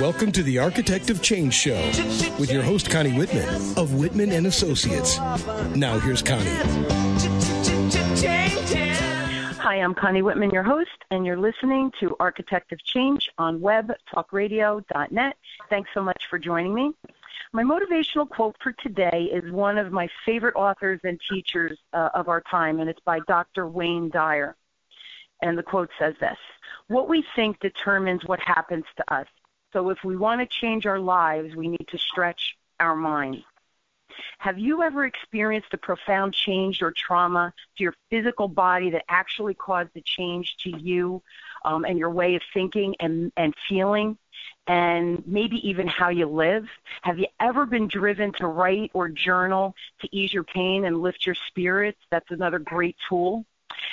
Welcome to the Architect of Change Show with your host Connie Whitman of Whitman and Associates. Now here's Connie. Hi, I'm Connie Whitman, your host, and you're listening to Architect of Change on webtalkradio.net. Thanks so much for joining me. My motivational quote for today is one of my favorite authors and teachers uh, of our time, and it's by Dr. Wayne Dyer. And the quote says this What we think determines what happens to us. So if we want to change our lives, we need to stretch our minds. Have you ever experienced a profound change or trauma to your physical body that actually caused a change to you um, and your way of thinking and, and feeling? And maybe even how you live? Have you ever been driven to write or journal to ease your pain and lift your spirits? That's another great tool.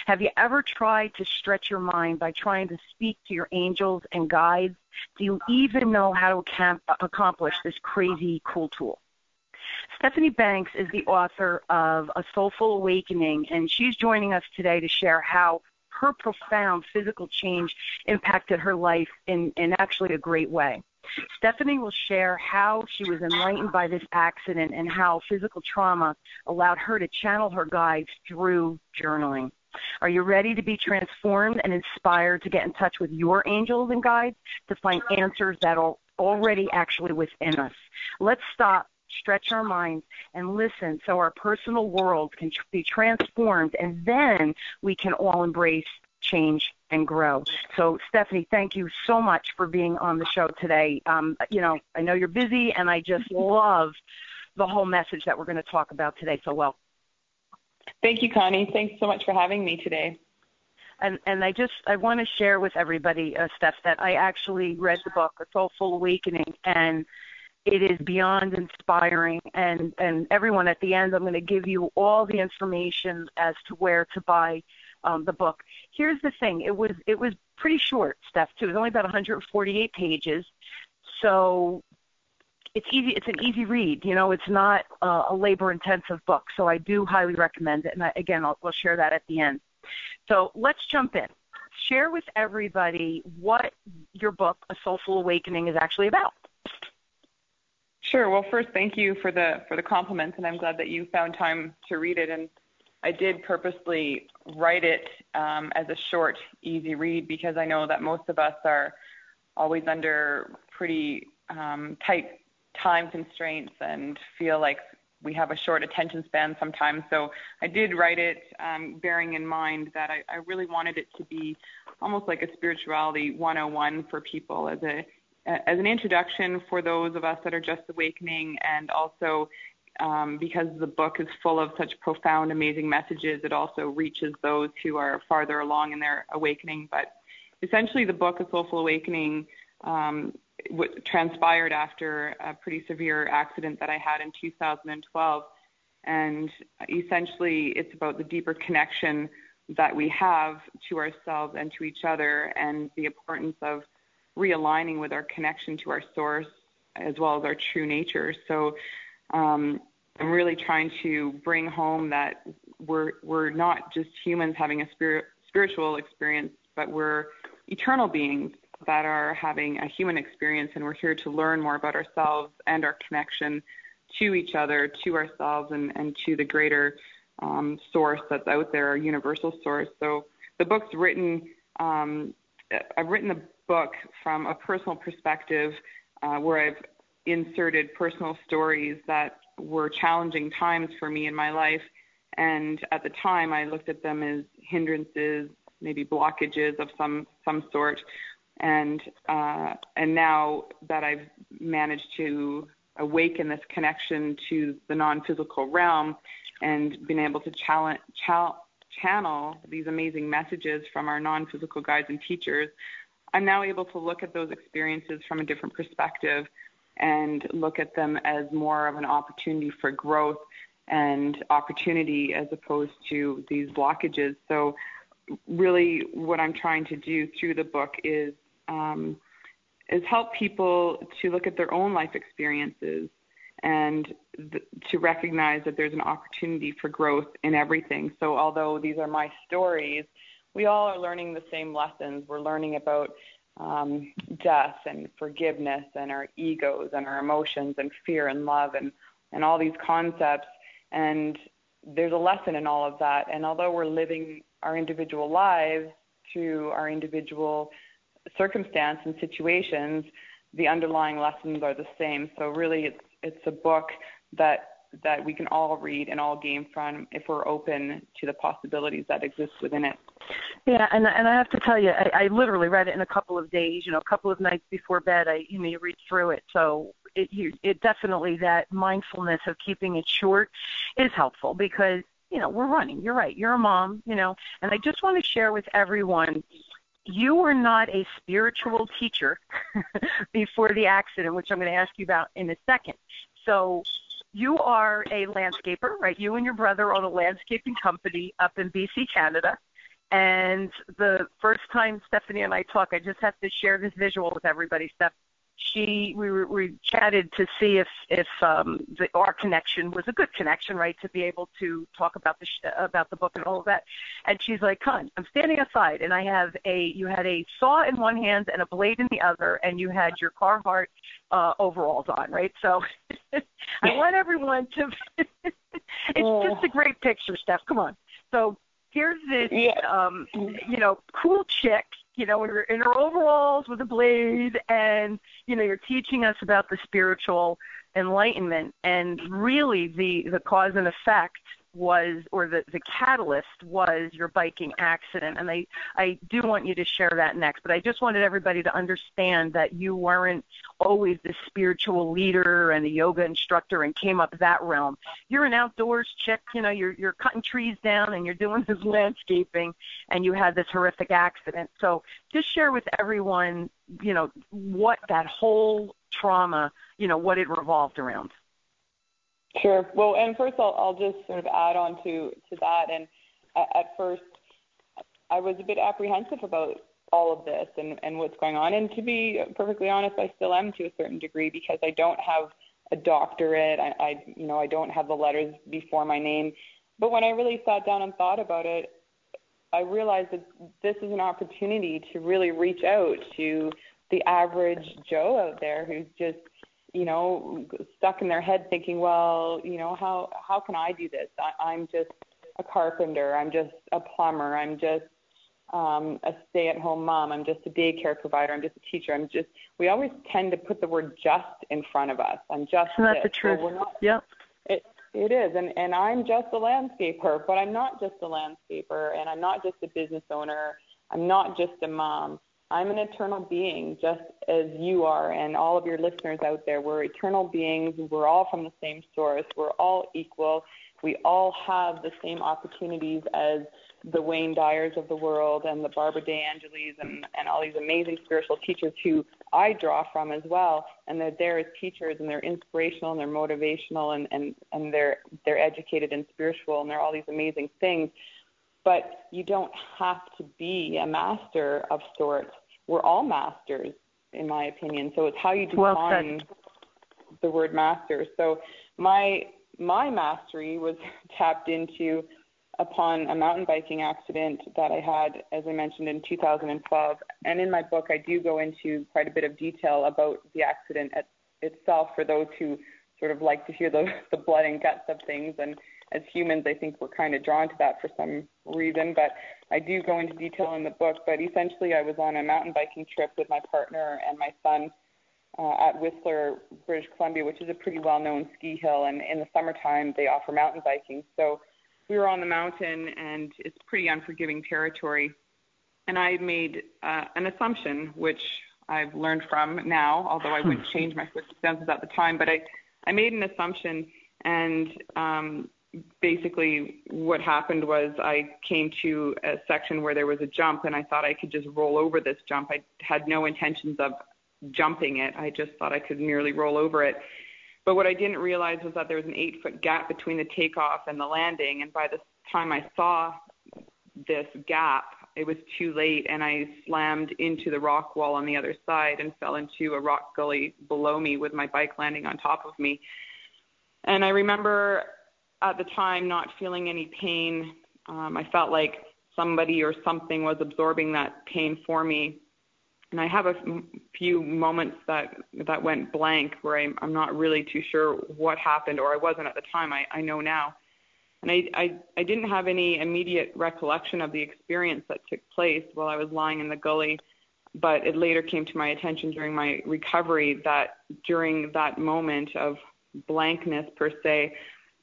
Have you ever tried to stretch your mind by trying to speak to your angels and guides? Do you even know how to accomplish this crazy cool tool? Stephanie Banks is the author of A Soulful Awakening, and she's joining us today to share how her profound physical change impacted her life in, in actually a great way. Stephanie will share how she was enlightened by this accident and how physical trauma allowed her to channel her guides through journaling. Are you ready to be transformed and inspired to get in touch with your angels and guides to find answers that are already actually within us? Let's stop, stretch our minds, and listen so our personal world can be transformed, and then we can all embrace change and grow. So, Stephanie, thank you so much for being on the show today. Um, you know, I know you're busy, and I just love the whole message that we're going to talk about today. So, well. Thank you, Connie. Thanks so much for having me today. And, and I just I want to share with everybody, uh, Steph, that I actually read the book, A Soulful Awakening, and it is beyond inspiring. And and everyone at the end, I'm going to give you all the information as to where to buy um, the book. Here's the thing: it was it was pretty short, Steph. Too. It was only about 148 pages, so it's easy. It's an easy read. You know, it's not uh, a labor-intensive book, so I do highly recommend it. And I, again, I'll, I'll share that at the end. So let's jump in. Share with everybody what your book, A Soulful Awakening, is actually about. Sure. Well, first, thank you for the for the compliments, and I'm glad that you found time to read it. And I did purposely write it um, as a short, easy read because I know that most of us are always under pretty um, tight time constraints and feel like we have a short attention span sometimes. So I did write it um, bearing in mind that I, I really wanted it to be almost like a spirituality 101 for people as a as an introduction for those of us that are just awakening and also um, because the book is full of such profound, amazing messages, it also reaches those who are farther along in their awakening. But essentially, the book, A Soulful Awakening, um, what transpired after a pretty severe accident that I had in 2012. And essentially, it's about the deeper connection that we have to ourselves and to each other, and the importance of realigning with our connection to our source as well as our true nature. So, um, I'm really trying to bring home that we're we're not just humans having a spirit, spiritual experience, but we're eternal beings that are having a human experience, and we're here to learn more about ourselves and our connection to each other, to ourselves, and, and to the greater um, source that's out there, our universal source. So the book's written, um, I've written the book from a personal perspective uh, where I've inserted personal stories that were challenging times for me in my life. And at the time, I looked at them as hindrances, maybe blockages of some some sort and uh, and now that I've managed to awaken this connection to the non-physical realm and been able to challenge, chal- channel these amazing messages from our non-physical guides and teachers, I'm now able to look at those experiences from a different perspective and look at them as more of an opportunity for growth and opportunity as opposed to these blockages. So really what I'm trying to do through the book is um, is help people to look at their own life experiences and th- to recognize that there's an opportunity for growth in everything. So, although these are my stories, we all are learning the same lessons. We're learning about um, death and forgiveness and our egos and our emotions and fear and love and, and all these concepts. And there's a lesson in all of that. And although we're living our individual lives through our individual circumstance and situations, the underlying lessons are the same. So really, it's it's a book that that we can all read and all gain from if we're open to the possibilities that exist within it. Yeah, and and I have to tell you, I, I literally read it in a couple of days. You know, a couple of nights before bed, I you know you read through it. So it you it definitely that mindfulness of keeping it short is helpful because you know we're running. You're right. You're a mom. You know, and I just want to share with everyone you were not a spiritual teacher before the accident, which I'm going to ask you about in a second. So you are a landscaper, right? You and your brother own a landscaping company up in BC, Canada. And the first time Stephanie and I talk, I just have to share this visual with everybody, Steph she we were, we chatted to see if if um, the, our connection was a good connection, right? To be able to talk about the sh- about the book and all of that. And she's like, "Hun, I'm standing aside, and I have a you had a saw in one hand and a blade in the other, and you had your Carhartt uh, overalls on, right? So I want everyone to. it's oh. just a great picture, Steph. Come on. So here's this, yeah. um, you know, cool chick you know, her, in her overalls with a blade, and you know, you're teaching us about the spiritual enlightenment, and really the the cause and effect was, or the, the catalyst was your biking accident. And I, I do want you to share that next, but I just wanted everybody to understand that you weren't always the spiritual leader and the yoga instructor and came up that realm. You're an outdoors chick, you know, you're, you're cutting trees down and you're doing this landscaping and you had this horrific accident. So just share with everyone, you know, what that whole trauma, you know, what it revolved around. Sure. Well, and first I'll, I'll just sort of add on to, to that. And at, first, I was a bit apprehensive about all of this and, and what's going on. And to be perfectly honest, I still am to a certain degree because I don't have a doctorate. I, I you know, I don't have the letters before my name. But when I really sat down and thought about it, I realized that this is an opportunity to really reach out to the average Joe out there who's just you know, stuck in their head thinking, well, you know, how how can I do this? I, I'm just a carpenter. I'm just a plumber. I'm just um, a stay-at-home mom. I'm just a daycare provider. I'm just a teacher. I'm just. We always tend to put the word "just" in front of us. I'm just. And that's this. the truth. Well, not, yep. It it is, and and I'm just a landscaper, but I'm not just a landscaper, and I'm not just a business owner. I'm not just a mom. I'm an eternal being, just as you are, and all of your listeners out there. We're eternal beings. We're all from the same source. We're all equal. We all have the same opportunities as the Wayne Dyers of the world and the Barbara DeAngelis and, and all these amazing spiritual teachers who I draw from as well. And they're there as teachers and they're inspirational and they're motivational and, and, and they're, they're educated and spiritual and they're all these amazing things but you don't have to be a master of sorts. We're all masters, in my opinion. So it's how you define well the word master. So my my mastery was tapped into upon a mountain biking accident that I had, as I mentioned, in 2012. And in my book, I do go into quite a bit of detail about the accident at, itself for those who sort of like to hear the, the blood and guts of things and as humans, I think we're kind of drawn to that for some reason. But I do go into detail in the book. But essentially, I was on a mountain biking trip with my partner and my son uh, at Whistler, British Columbia, which is a pretty well-known ski hill. And in the summertime, they offer mountain biking. So we were on the mountain, and it's pretty unforgiving territory. And I made uh, an assumption, which I've learned from now, although I wouldn't change my circumstances at the time. But I, I made an assumption, and um, basically what happened was I came to a section where there was a jump and I thought I could just roll over this jump. I had no intentions of jumping it. I just thought I could merely roll over it. But what I didn't realize was that there was an eight foot gap between the takeoff and the landing. And by the time I saw this gap, it was too late and I slammed into the rock wall on the other side and fell into a rock gully below me with my bike landing on top of me. And I remember at the time not feeling any pain. Um, I felt like somebody or something was absorbing that pain for me. and I have a few moments that that went blank where I'm, I'm not really too sure what happened, or I wasn't at the time. I, I know now, and I, I I didn't have any immediate recollection of the experience that took place while I was lying in the gully, but it later came to my attention during my recovery that during that moment of blankness per se,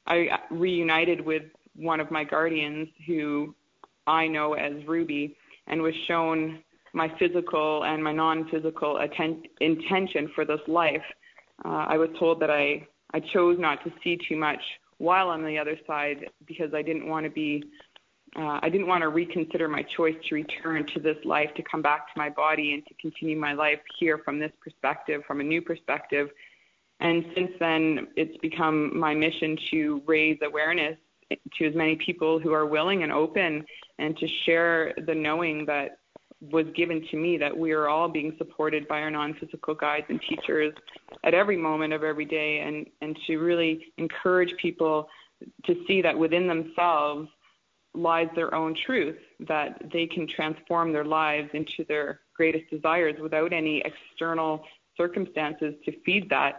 I reunited with one of my guardians who I know as Ruby and was shown my physical and my non-physical atten- intention for this life. Uh, I was told that I, I chose not to see too much while on the other side because I didn't want to be, uh, I didn't want to reconsider my choice to return to this life, to come back to my body and to continue my life here from this perspective, from a new perspective. And since then, it's become my mission to raise awareness to as many people who are willing and open and to share the knowing that was given to me that we are all being supported by our non-physical guides and teachers at every moment of every day and, and to really encourage people to see that within themselves lies their own truth, that they can transform their lives into their greatest desires without any external circumstances to feed that.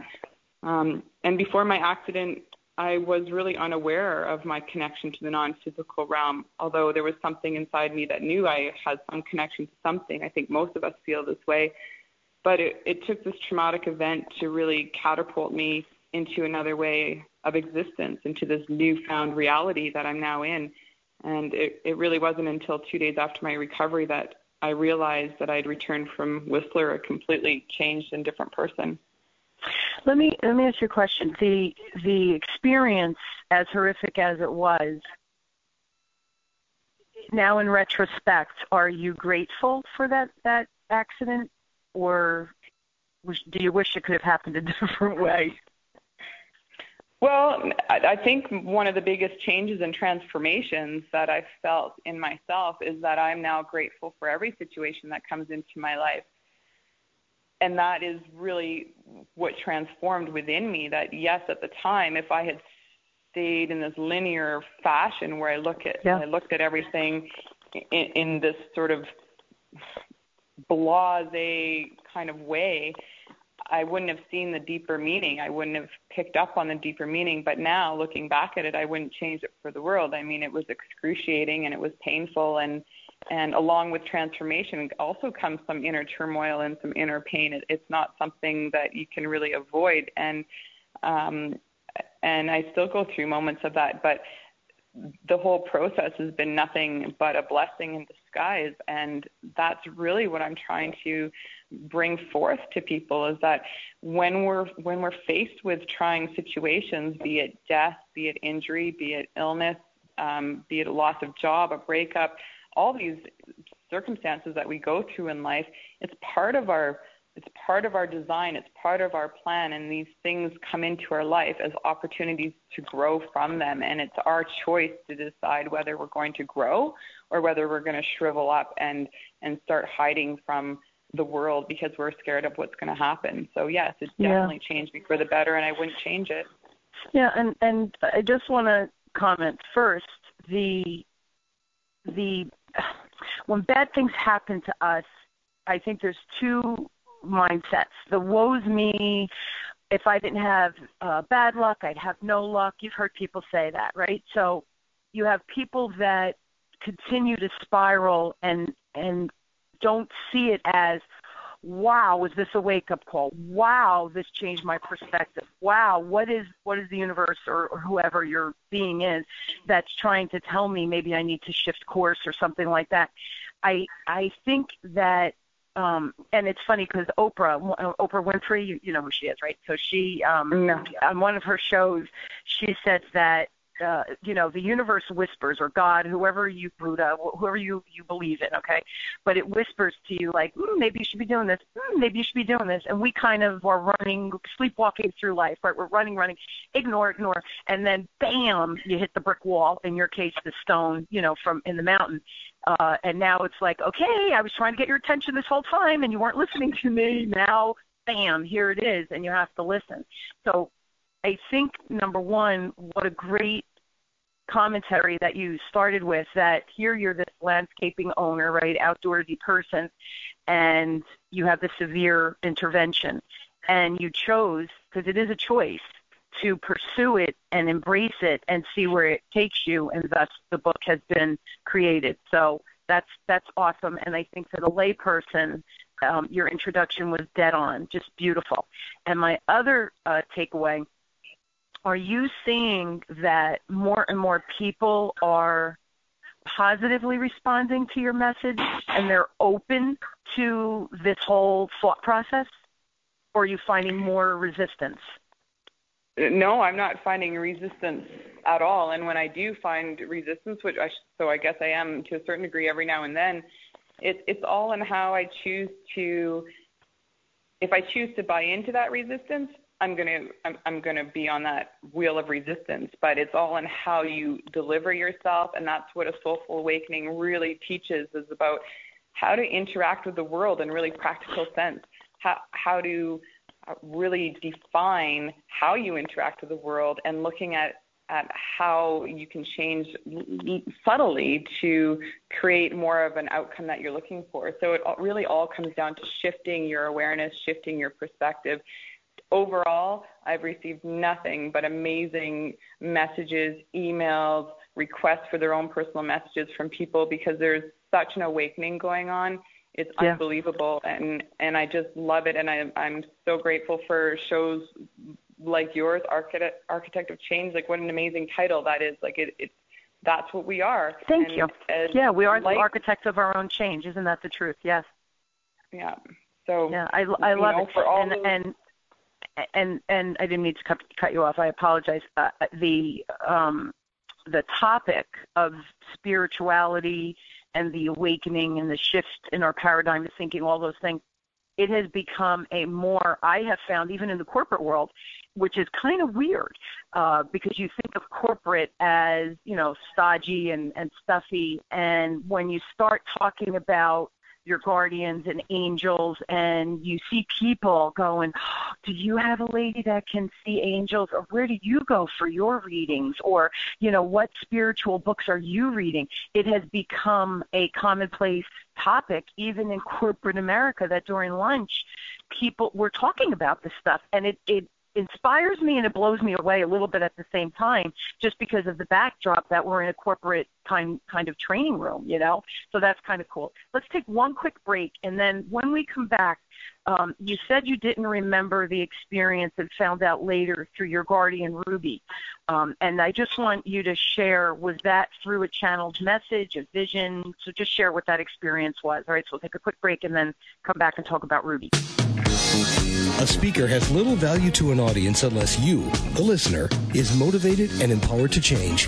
Um, and before my accident, I was really unaware of my connection to the non physical realm, although there was something inside me that knew I had some connection to something. I think most of us feel this way. But it, it took this traumatic event to really catapult me into another way of existence, into this newfound reality that I'm now in. And it, it really wasn't until two days after my recovery that I realized that I'd returned from Whistler a completely changed and different person. Let me let me ask you a question. The the experience, as horrific as it was, now in retrospect, are you grateful for that that accident, or do you wish it could have happened a different way? Well, I think one of the biggest changes and transformations that I've felt in myself is that I'm now grateful for every situation that comes into my life and that is really what transformed within me that yes at the time if i had stayed in this linear fashion where i look at yeah. i looked at everything in, in this sort of blase kind of way i wouldn't have seen the deeper meaning. I wouldn't have picked up on the deeper meaning. But now looking back at it i wouldn't change it for the world. I mean it was excruciating and it was painful. And and along with transformation also comes some inner turmoil and some inner pain. It, it's not something that you can really avoid, and um, and I still go through moments of that, but the whole process has been nothing but a blessing in disguise and that's really what i'm trying to bring forth to people is that when we're when we're faced with trying situations be it death be it injury be it illness um, be it a loss of job a breakup all these circumstances that we go through in life, it's part of our it's part of our design, it's part of our plan, and these things come into our life as opportunities to grow from them. And it's our choice to decide whether we're going to grow or whether we're going to shrivel up and and start hiding from the world because we're scared of what's going to happen. So yes, it's definitely yeah. changed me for the better, and I wouldn't change it. Yeah, and and I just want to comment first the the when bad things happen to us, I think there's two mindsets. The woe's me. If I didn't have uh, bad luck, I'd have no luck. You've heard people say that, right? So you have people that continue to spiral and and don't see it as wow, was this a wake up call? Wow, this changed my perspective. Wow, what is what is the universe or, or whoever your being is that's trying to tell me maybe I need to shift course or something like that. I I think that um and it's funny because Oprah Oprah Winfrey you, you know who she is right? So she um on one of her shows she said that uh, you know, the universe whispers, or God, whoever you Buddha, whoever you you believe in, okay, but it whispers to you like, mm, maybe you should be doing this, mm, maybe you should be doing this, and we kind of are running, sleepwalking through life, right? We're running, running, ignore, ignore, and then bam, you hit the brick wall. In your case, the stone, you know, from in the mountain, uh, and now it's like, okay, I was trying to get your attention this whole time, and you weren't listening to me. Now, bam, here it is, and you have to listen. So I think number one, what a great commentary that you started with that here you're this landscaping owner, right, outdoorsy person, and you have the severe intervention. And you chose, because it is a choice, to pursue it and embrace it and see where it takes you, and thus the book has been created. So that's that's awesome, and I think for the layperson, um, your introduction was dead on, just beautiful. And my other uh, takeaway: Are you seeing that more and more people are positively responding to your message and they're open to this whole thought process? Or are you finding more resistance? No, I'm not finding resistance at all. And when I do find resistance, which I so I guess I am to a certain degree every now and then, it, it's all in how I choose to. If I choose to buy into that resistance, I'm gonna I'm, I'm gonna be on that wheel of resistance. But it's all in how you deliver yourself, and that's what a soulful awakening really teaches is about how to interact with the world in really practical sense. How how to uh, really define how you interact with the world and looking at at how you can change subtly to create more of an outcome that you're looking for. So it really all comes down to shifting your awareness, shifting your perspective. Overall, I've received nothing but amazing messages, emails, requests for their own personal messages from people because there's such an awakening going on it's yeah. unbelievable, and and I just love it, and I I'm so grateful for shows like yours, Architect Architect of Change. Like what an amazing title that is. Like it it's that's what we are. Thank and, you. yeah, we are like, the architects of our own change. Isn't that the truth? Yes. Yeah. So yeah, I I love know, it. and, those... and and and I didn't mean to cut cut you off. I apologize. Uh, the um the topic of spirituality and the awakening and the shift in our paradigm of thinking, all those things, it has become a more, I have found, even in the corporate world, which is kind of weird uh, because you think of corporate as, you know, stodgy and, and stuffy. And when you start talking about your guardians and angels and you see people going, oh, do you have a lady that can see angels? Or where do you go for your readings? Or, you know, what spiritual books are you reading? It has become a commonplace topic even in corporate America that during lunch people were talking about this stuff. And it, it inspires me and it blows me away a little bit at the same time just because of the backdrop that we're in a corporate kind kind of training room you know? So that's kind of cool. Let's take one quick break and then when we come back um, you said you didn't remember the experience and found out later through your guardian ruby. Um, and i just want you to share was that through a channeled message a vision? So just share what that experience was. All right so we'll take a quick break and then come back and talk about ruby a speaker has little value to an audience unless you, the listener, is motivated and empowered to change.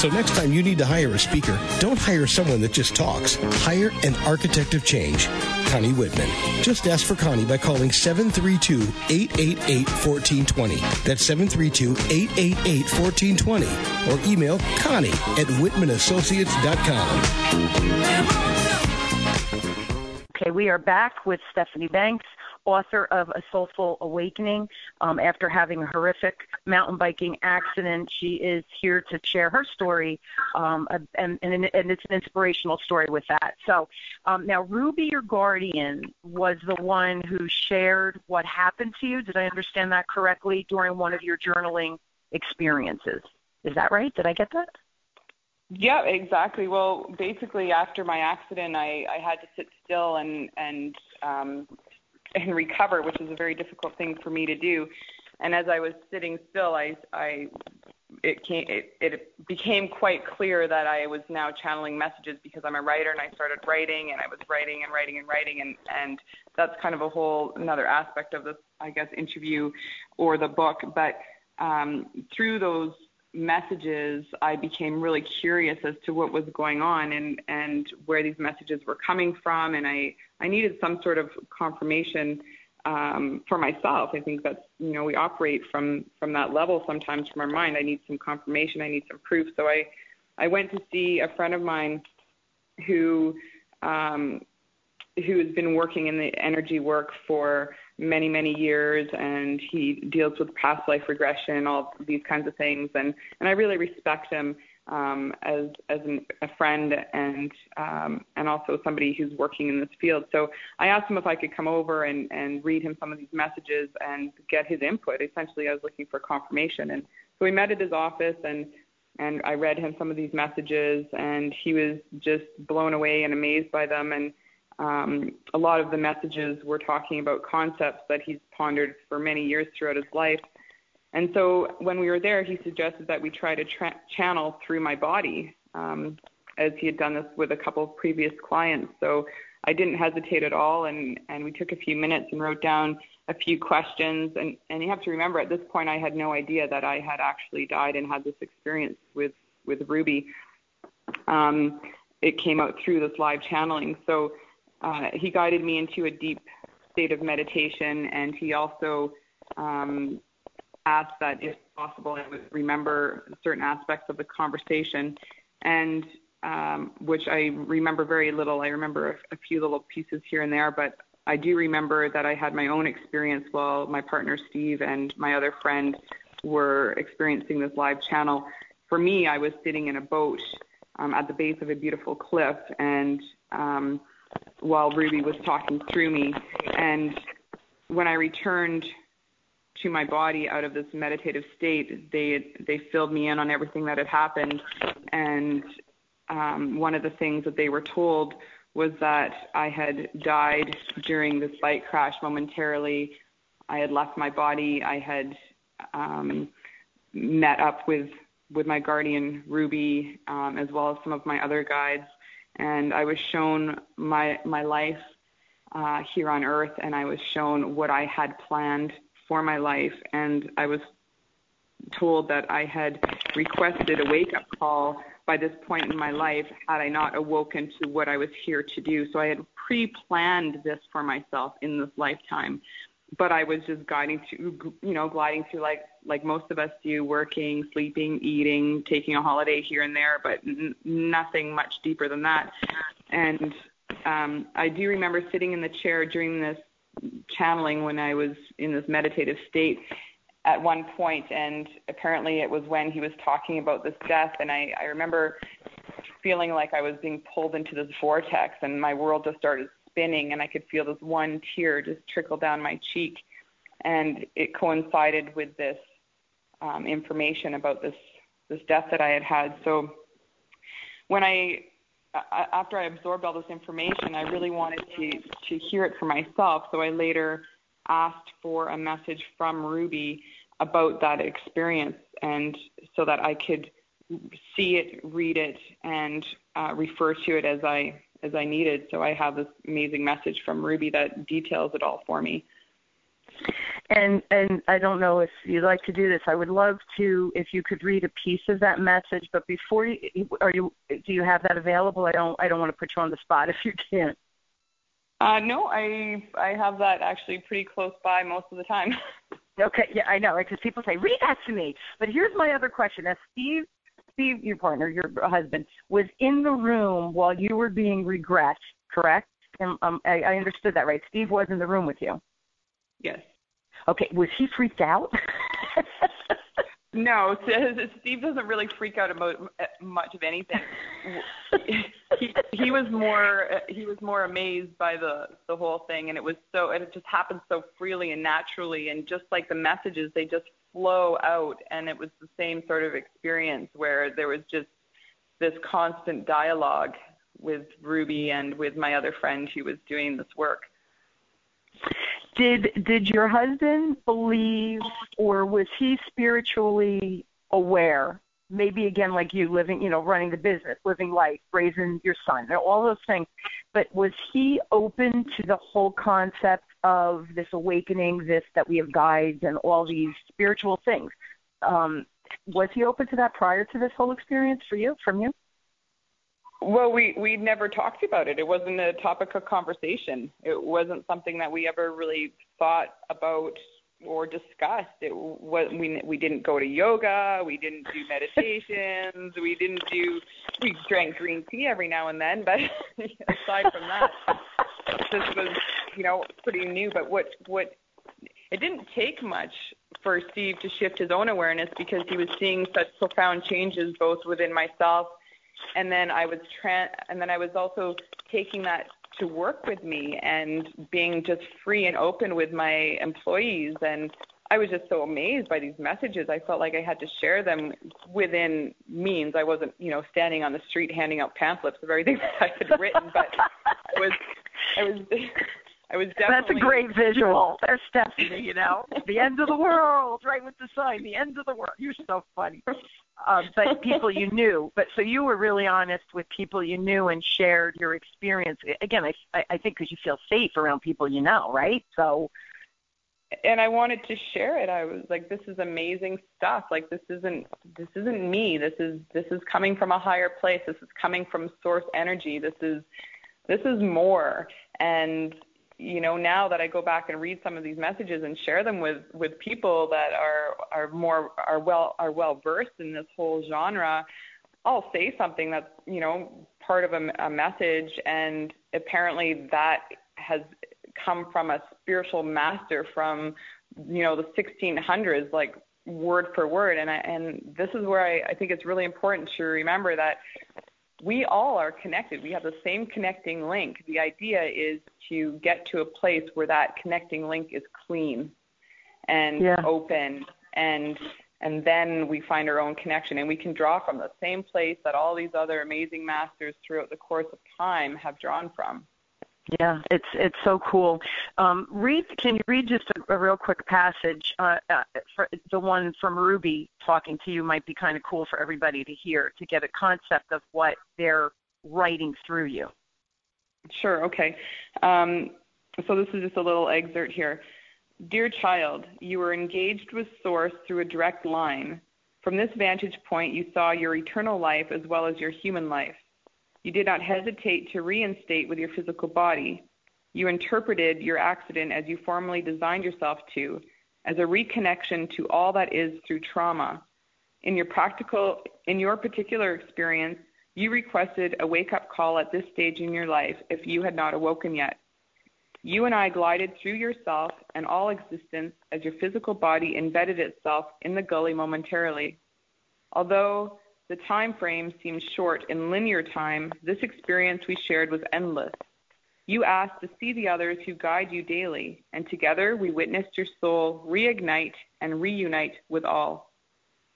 So next time you need to hire a speaker, don't hire someone that just talks. Hire an architect of change. Connie Whitman. Just ask for Connie by calling 732-888-1420. That's 732-888-1420. Or email Connie at whitmanassociates.com. Okay, we are back with Stephanie Banks author of A Soulful Awakening. Um, after having a horrific mountain biking accident, she is here to share her story, um, and, and, and, it's an inspirational story with that. So um, now, Ruby, your guardian, was the one who shared what happened to you. Did I understand that correctly during one of your journaling experiences? Is that right? Did I get that? Yeah, exactly. Well, basically, after my accident, I, I had to sit still and and um, and recover, which is a very difficult thing for me to do. And as I was sitting still, I, I it, came, it, it became quite clear that I was now channeling messages because I'm a writer and I started writing and I was writing and writing and writing and, and that's kind of a whole another aspect of this, I guess, interview or the book. But um, through those messages, I became really curious as to what was going on and, and where these messages were coming from. And I I needed some sort of confirmation um, for myself. I think that's you know we operate from from that level sometimes from our mind. I need some confirmation. I need some proof. So I I went to see a friend of mine who um, who has been working in the energy work for many many years and he deals with past life regression all these kinds of things and and I really respect him um, as as an, a friend and um, and also somebody who's working in this field. So I asked him if I could come over and and read him some of these messages and get his input. Essentially, I was looking for confirmation, and so we met at his office and and I read him some of these messages, and he was just blown away and amazed by them. And um, a lot of the messages were talking about concepts that he's pondered for many years throughout his life and so when we were there, he suggested that we try to tra- channel through my body, um, as he had done this with a couple of previous clients. So I didn't hesitate at all, and, and we took a few minutes and wrote down a few questions. And, and you have to remember, at this point, I had no idea that I had actually died and had this experience with, with Ruby. Um, it came out through this live channeling. So uh, he guided me into a deep state of meditation, and he also um, asked that if possible I would remember certain aspects of the conversation, and um, which I remember very little. I remember a, a few little pieces here and there, but I do remember that I had my own experience while my partner Steve and my other friend were experiencing this live channel. For me, I was sitting in a boat um, at the base of a beautiful cliff, and um, while Ruby was talking through me, and when I returned to my body out of this meditative state, they they filled me in on everything that had happened, and um, one of the things that they were told was that I had died during this bike crash momentarily. I had left my body. I had um, met up with with my guardian Ruby, um, as well as some of my other guides, and I was shown my my life uh, here on Earth, and I was shown what I had planned for my life, and I was told that I had requested a wake up call by this point in my life had I not awoken to what I was here to do. So I had pre planned this for myself in this lifetime. But I was just guiding to, you know, gliding through like like most of us do, working, sleeping, eating, taking a holiday here and there, but n- nothing much deeper than that. And um, I do remember sitting in the chair during this channeling when I was in this meditative state at one point, and apparently it was when he was talking about this death, and I, I remember feeling like I was being pulled into this vortex, and my world just started spinning, and I could feel this one tear just trickle down my cheek, and it coincided with this um, information about this this death that I had had. So when I after I absorbed all this information, I really wanted to to hear it for myself. So I later asked for a message from Ruby about that experience, and so that I could see it, read it, and uh, refer to it as I as I needed. So I have this amazing message from Ruby that details it all for me and and I don't know if you'd like to do this. I would love to if you could read a piece of that message. But before you, are you do you have that available? I don't I don't want to put you on the spot if you can't. Uh, no, I I have that actually pretty close by most of the time. okay, yeah, I know, because people say read that to me. But here's my other question: As Steve, Steve, your partner, your husband, was in the room while you were being regressed, correct? And um, I, I understood that right. Steve was in the room with you. Yes. Okay, was he freaked out? no, Steve doesn't really freak out about uh, much of anything. he, he was more uh, he was more amazed by the the whole thing, and it was so and it just happened so freely and naturally, and just like the messages, they just flow out, and it was the same sort of experience where there was just this constant dialogue with Ruby and with my other friend who was doing this work. Did did your husband believe, or was he spiritually aware? Maybe again, like you, living, you know, running the business, living life, raising your son, all those things. But was he open to the whole concept of this awakening, this that we have guides and all these spiritual things? Um, was he open to that prior to this whole experience for you, from you? Well, we we never talked about it. It wasn't a topic of conversation. It wasn't something that we ever really thought about or discussed. It was we we didn't go to yoga. We didn't do meditations. we didn't do. We drank green tea every now and then, but aside from that, this was you know pretty new. But what what it didn't take much for Steve to shift his own awareness because he was seeing such profound changes both within myself and then I was tra- and then I was also taking that to work with me and being just free and open with my employees and I was just so amazed by these messages. I felt like I had to share them within means. I wasn't, you know, standing on the street handing out pamphlets of everything that I had written, but I was I was I was definitely. That's a great visual. There's Stephanie, you know, the end of the world, right with the sign, the end of the world. You're so funny. Um, but people you knew. But so you were really honest with people you knew and shared your experience. Again, I I think because you feel safe around people you know, right? So. And I wanted to share it. I was like, "This is amazing stuff. Like this isn't this isn't me. This is this is coming from a higher place. This is coming from source energy. This is this is more." And you know now that I go back and read some of these messages and share them with with people that are are more are well are well versed in this whole genre, I'll say something that's you know part of a, a message, and apparently that has come from a spiritual master from you know the 1600s, like word for word. And I and this is where I, I think it's really important to remember that we all are connected. We have the same connecting link. The idea is to get to a place where that connecting link is clean and yeah. open and and then we find our own connection and we can draw from the same place that all these other amazing masters throughout the course of time have drawn from. Yeah, it's it's so cool. Um, read, can you read just a, a real quick passage? Uh, uh, for the one from Ruby talking to you might be kind of cool for everybody to hear to get a concept of what they're writing through you. Sure. Okay. Um, so this is just a little excerpt here. Dear child, you were engaged with Source through a direct line. From this vantage point, you saw your eternal life as well as your human life. You did not hesitate to reinstate with your physical body. You interpreted your accident as you formerly designed yourself to, as a reconnection to all that is through trauma. In your practical in your particular experience, you requested a wake-up call at this stage in your life if you had not awoken yet. You and I glided through yourself and all existence as your physical body embedded itself in the gully momentarily. Although the time frame seemed short in linear time. This experience we shared was endless. You asked to see the others who guide you daily, and together we witnessed your soul reignite and reunite with all.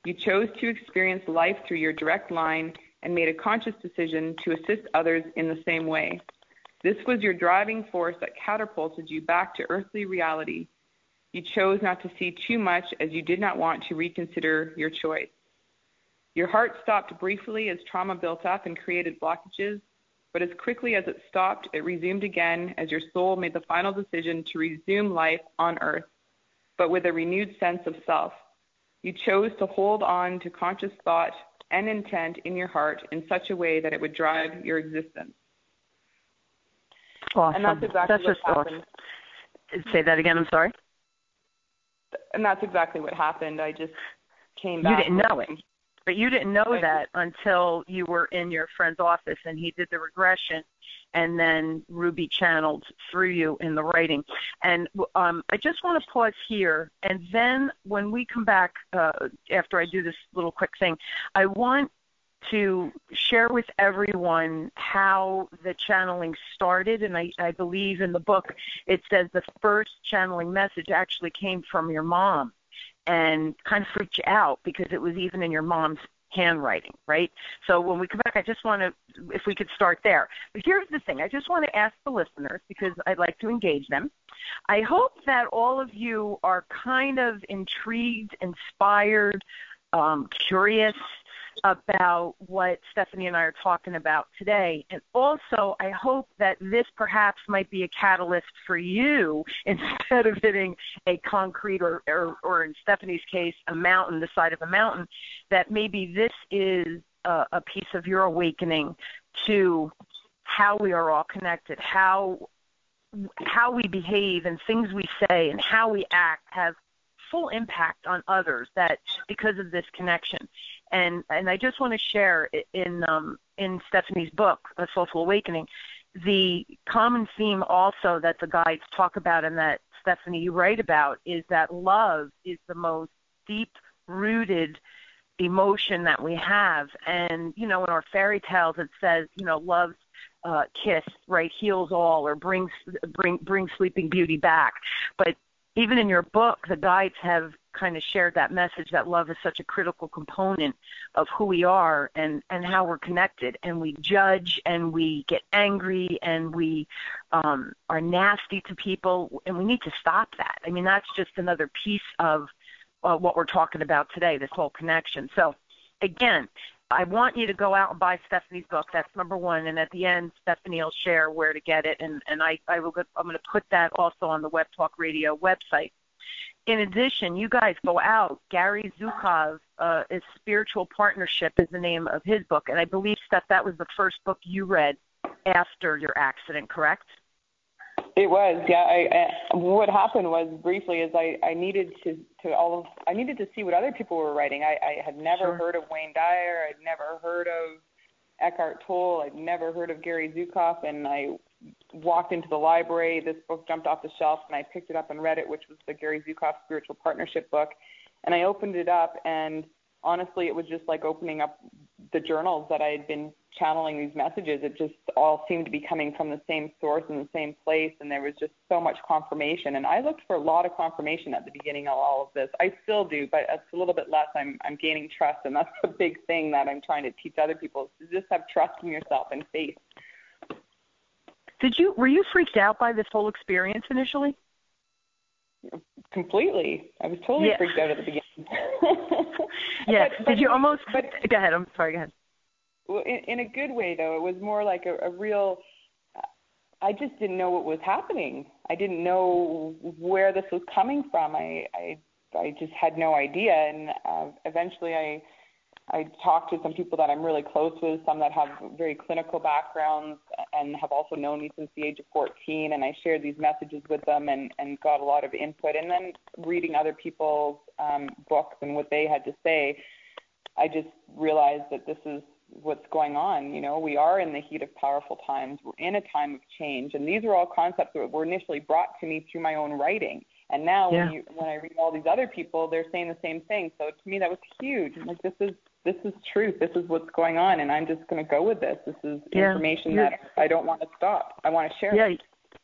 You chose to experience life through your direct line and made a conscious decision to assist others in the same way. This was your driving force that catapulted you back to earthly reality. You chose not to see too much as you did not want to reconsider your choice. Your heart stopped briefly as trauma built up and created blockages, but as quickly as it stopped, it resumed again as your soul made the final decision to resume life on earth, but with a renewed sense of self. You chose to hold on to conscious thought and intent in your heart in such a way that it would drive your existence. Awesome. And that's exactly that's what happened. Awesome. Say that again, I'm sorry. And that's exactly what happened. I just came back. You didn't know it. But you didn't know that until you were in your friend's office and he did the regression and then Ruby channeled through you in the writing. And um, I just want to pause here. And then when we come back, uh, after I do this little quick thing, I want to share with everyone how the channeling started. And I, I believe in the book it says the first channeling message actually came from your mom and kind of freaked you out because it was even in your mom's handwriting, right? So when we come back, I just want to, if we could start there. But here's the thing I just want to ask the listeners because I'd like to engage them. I hope that all of you are kind of intrigued, inspired, um, curious about what Stephanie and I are talking about today. And also, I hope that this perhaps might be a catalyst for you instead of hitting a concrete or, or, or in Stephanie's case, a mountain, the side of a mountain, that maybe this is a, a piece of your awakening to how we are all connected, how how we behave and things we say and how we act have full impact on others that because of this connection. And and I just want to share in um, in Stephanie's book, A Soulful Awakening, the common theme also that the guides talk about and that Stephanie you write about is that love is the most deep rooted emotion that we have. And you know, in our fairy tales, it says you know love's uh, kiss right heals all or brings bring bring sleeping beauty back. But even in your book, the guides have kind of shared that message that love is such a critical component of who we are and and how we're connected and we judge and we get angry and we um are nasty to people and we need to stop that i mean that's just another piece of uh, what we're talking about today this whole connection so again I want you to go out and buy Stephanie's book. That's number one. And at the end, Stephanie will share where to get it. And, and I, I will, I'm going to put that also on the Web Talk Radio website. In addition, you guys go out. Gary Zukav, uh, is Spiritual Partnership is the name of his book. And I believe, Steph, that was the first book you read after your accident, correct? It was, yeah. I, I, what happened was briefly is I, I needed to to all of I needed to see what other people were writing. I, I had never sure. heard of Wayne Dyer. I'd never heard of Eckhart Tolle. I'd never heard of Gary Zukav. And I walked into the library. This book jumped off the shelf, and I picked it up and read it, which was the Gary Zukav Spiritual Partnership book. And I opened it up, and honestly, it was just like opening up the journals that I had been channeling these messages. It just all seemed to be coming from the same source in the same place, and there was just so much confirmation. And I looked for a lot of confirmation at the beginning of all of this. I still do, but it's a little bit less. I'm I'm gaining trust, and that's the big thing that I'm trying to teach other people is to just have trust in yourself and faith. Did you were you freaked out by this whole experience initially? Completely. I was totally yeah. freaked out at the beginning. yeah. But, Did you almost? But, go ahead. I'm sorry. Go ahead. Well, in, in a good way, though. It was more like a, a real. I just didn't know what was happening. I didn't know where this was coming from. I I, I just had no idea, and uh, eventually I I talked to some people that I'm really close with, some that have very clinical backgrounds and have also known me since the age of 14. And I shared these messages with them and, and got a lot of input. And then reading other people's um, books and what they had to say, I just realized that this is what's going on. You know, we are in the heat of powerful times. We're in a time of change. And these are all concepts that were initially brought to me through my own writing. And now yeah. when you when I read all these other people, they're saying the same thing. So to me that was huge. Like this is this is truth. This is what's going on, and I'm just going to go with this. This is yeah, information that I don't want to stop. I want to share. Yeah,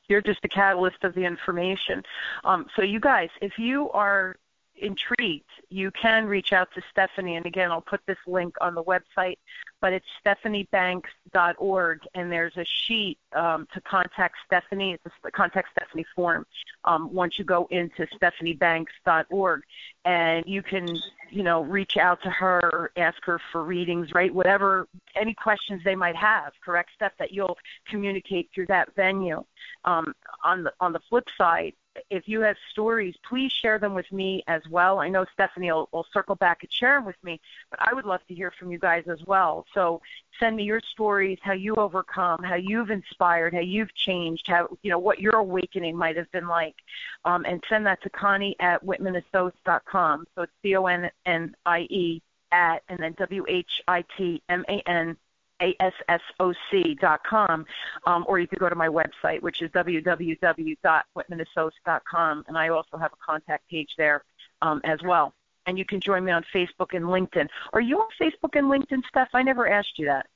you're just the catalyst of the information. Um, so you guys, if you are intrigued, you can reach out to Stephanie. And again, I'll put this link on the website, but it's stephaniebanks.org, and there's a sheet um, to contact Stephanie. It's a contact Stephanie form um, once you go into stephaniebanks.org, and you can, you know, reach out to her, ask her for readings, right? Whatever, any questions they might have. Correct, Steph, that you'll communicate through that venue. Um, on the on the flip side, if you have stories, please share them with me as well. I know Stephanie will, will circle back and share them with me, but I would love to hear from you guys as well. So send me your stories, how you overcome, how you've inspired, how you've changed, how you know what your awakening might have been like, um, and send that to Connie at whitmanassociates.com. So it's C O N N I E at and then W H I T M A N ASSOC.com, um, or you could go to my website, which is www.whitmanassociates.com, and I also have a contact page there um, as well. And you can join me on Facebook and LinkedIn. Are you on Facebook and LinkedIn, Steph? I never asked you that.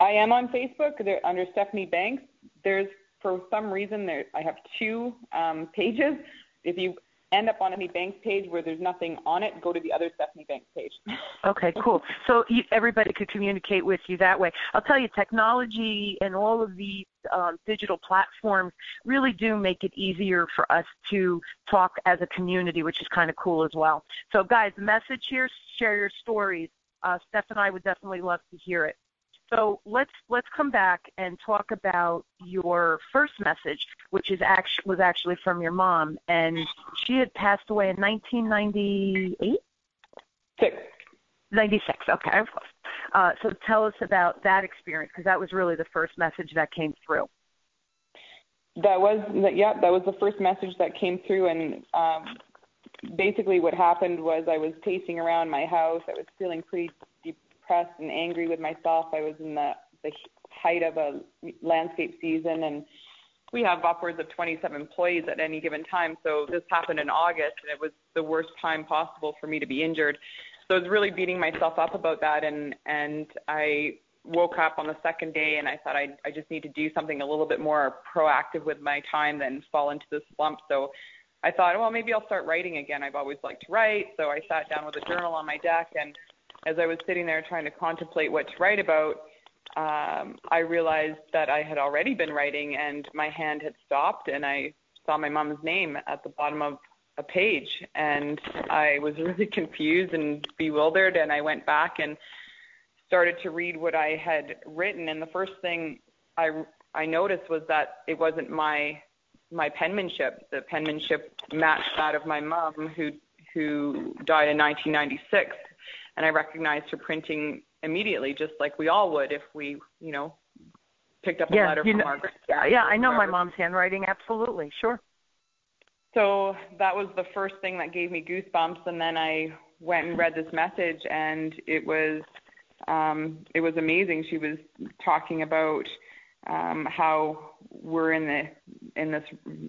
I am on Facebook They're under Stephanie Banks. There's for some reason there I have two um, pages. If you end up on any Banks page where there's nothing on it, go to the other Stephanie Banks page. okay, cool. So you, everybody could communicate with you that way. I'll tell you, technology and all of these um, digital platforms really do make it easier for us to talk as a community, which is kind of cool as well. So, guys, message here: share your stories. Uh, Steph and I would definitely love to hear it. So let's let's come back and talk about your first message, which is actually was actually from your mom, and she had passed away in 1998. Six. 96. Okay, Uh, so tell us about that experience because that was really the first message that came through. That was yeah, that was the first message that came through, and um, basically what happened was I was pacing around my house. I was feeling pretty depressed and angry with myself. I was in the the height of a landscape season, and we have upwards of 27 employees at any given time. So this happened in August, and it was the worst time possible for me to be injured. So I was really beating myself up about that, and and I woke up on the second day and I thought I I just need to do something a little bit more proactive with my time than fall into the slump. So I thought, well, maybe I'll start writing again. I've always liked to write, so I sat down with a journal on my desk and as I was sitting there trying to contemplate what to write about, um, I realized that I had already been writing and my hand had stopped and I saw my mom's name at the bottom of a page. And I was really confused and bewildered. And I went back and started to read what I had written. And the first thing I I noticed was that it wasn't my my penmanship. The penmanship matched that of my mom who who died in 1996 and I recognized her printing immediately, just like we all would if we, you know, picked up a yeah, letter from know, our yeah, yeah, I know my mom's handwriting, absolutely, sure. So that was the first thing that gave me goosebumps, and then I went and read this message, and it was um, it was amazing. She was talking about um, how we're in the in this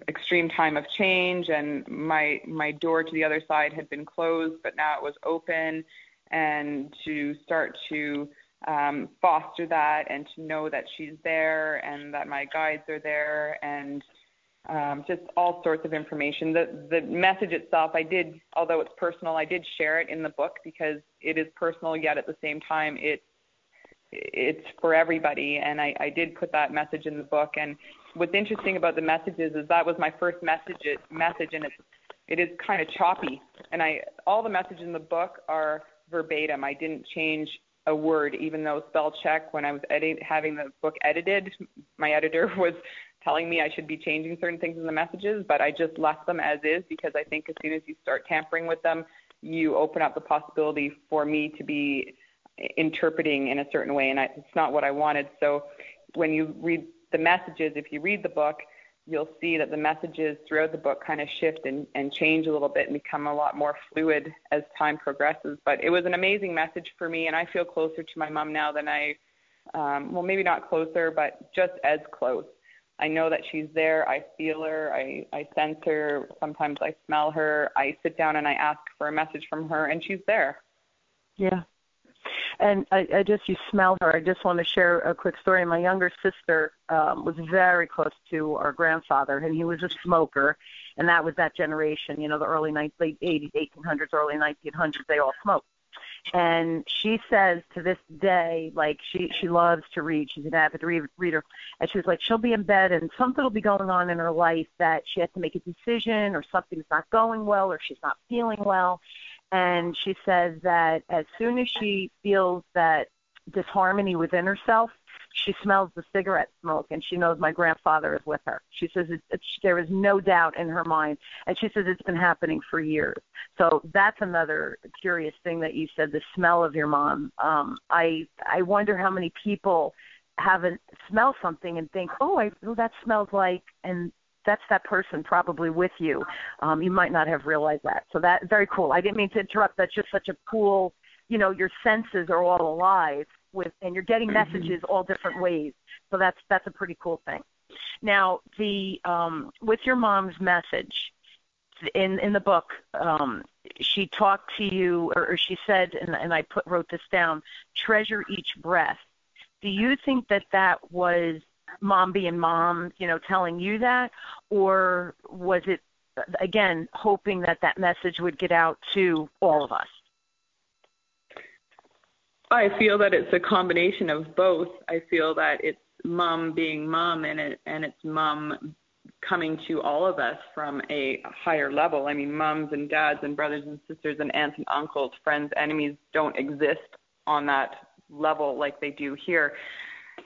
extreme time of change, and my my door to the other side had been closed, but now it was open, and to start to um, foster that and to know that she's there and that my guides are there and um, just all sorts of information. The the message itself, I did, although it's personal, I did share it in the book because it is personal, yet at the same time, it it's for everybody. And I, I did put that message in the book. And what's interesting about the messages is that was my first message message, and it's it is kind of choppy. And I all the messages in the book are verbatim. I didn't change a word, even though spell check when I was edit, having the book edited, my editor was telling me I should be changing certain things in the messages, but I just left them as is because I think as soon as you start tampering with them, you open up the possibility for me to be interpreting in a certain way, and I, it's not what I wanted. So when you read the messages, if you read the book, you'll see that the messages throughout the book kind of shift and, and change a little bit and become a lot more fluid as time progresses. But it was an amazing message for me, and I feel closer to my mom now than I, um, well, maybe not closer, but just as close. I know that she's there. I feel her. I, I sense her. Sometimes I smell her. I sit down and I ask for a message from her, and she's there. Yeah, and I, I just you smell her. I just want to share a quick story. My younger sister um, was very close to our grandfather, and he was a smoker, and that was that generation. You know, the early late 80s, 1800s, early 1900s. They all smoked. And she says to this day, like she she loves to read. She's an avid reader, and she was like, she'll be in bed and something will be going on in her life that she has to make a decision, or something's not going well, or she's not feeling well, and she says that as soon as she feels that disharmony within herself, she smells the cigarette smoke and she knows my grandfather is with her. She says it's, it's, there is no doubt in her mind, and she says it's been happening for years. So that's another curious thing that you said, the smell of your mom. Um, I I wonder how many people haven't smell something and think, oh, I oh, that smells like, and that's that person probably with you. Um, you might not have realized that. So that very cool. I didn't mean to interrupt. That's just such a cool. You know, your senses are all alive with, and you're getting mm-hmm. messages all different ways. So that's that's a pretty cool thing. Now, the um, with your mom's message in in the book, um, she talked to you, or, or she said, and, and I put wrote this down: treasure each breath. Do you think that that was mom being mom, you know, telling you that, or was it again hoping that that message would get out to all of us? I feel that it's a combination of both. I feel that it's mom being mom and it and it's mom coming to all of us from a higher level. I mean, moms and dads and brothers and sisters and aunts and uncles, friends, enemies don't exist on that level like they do here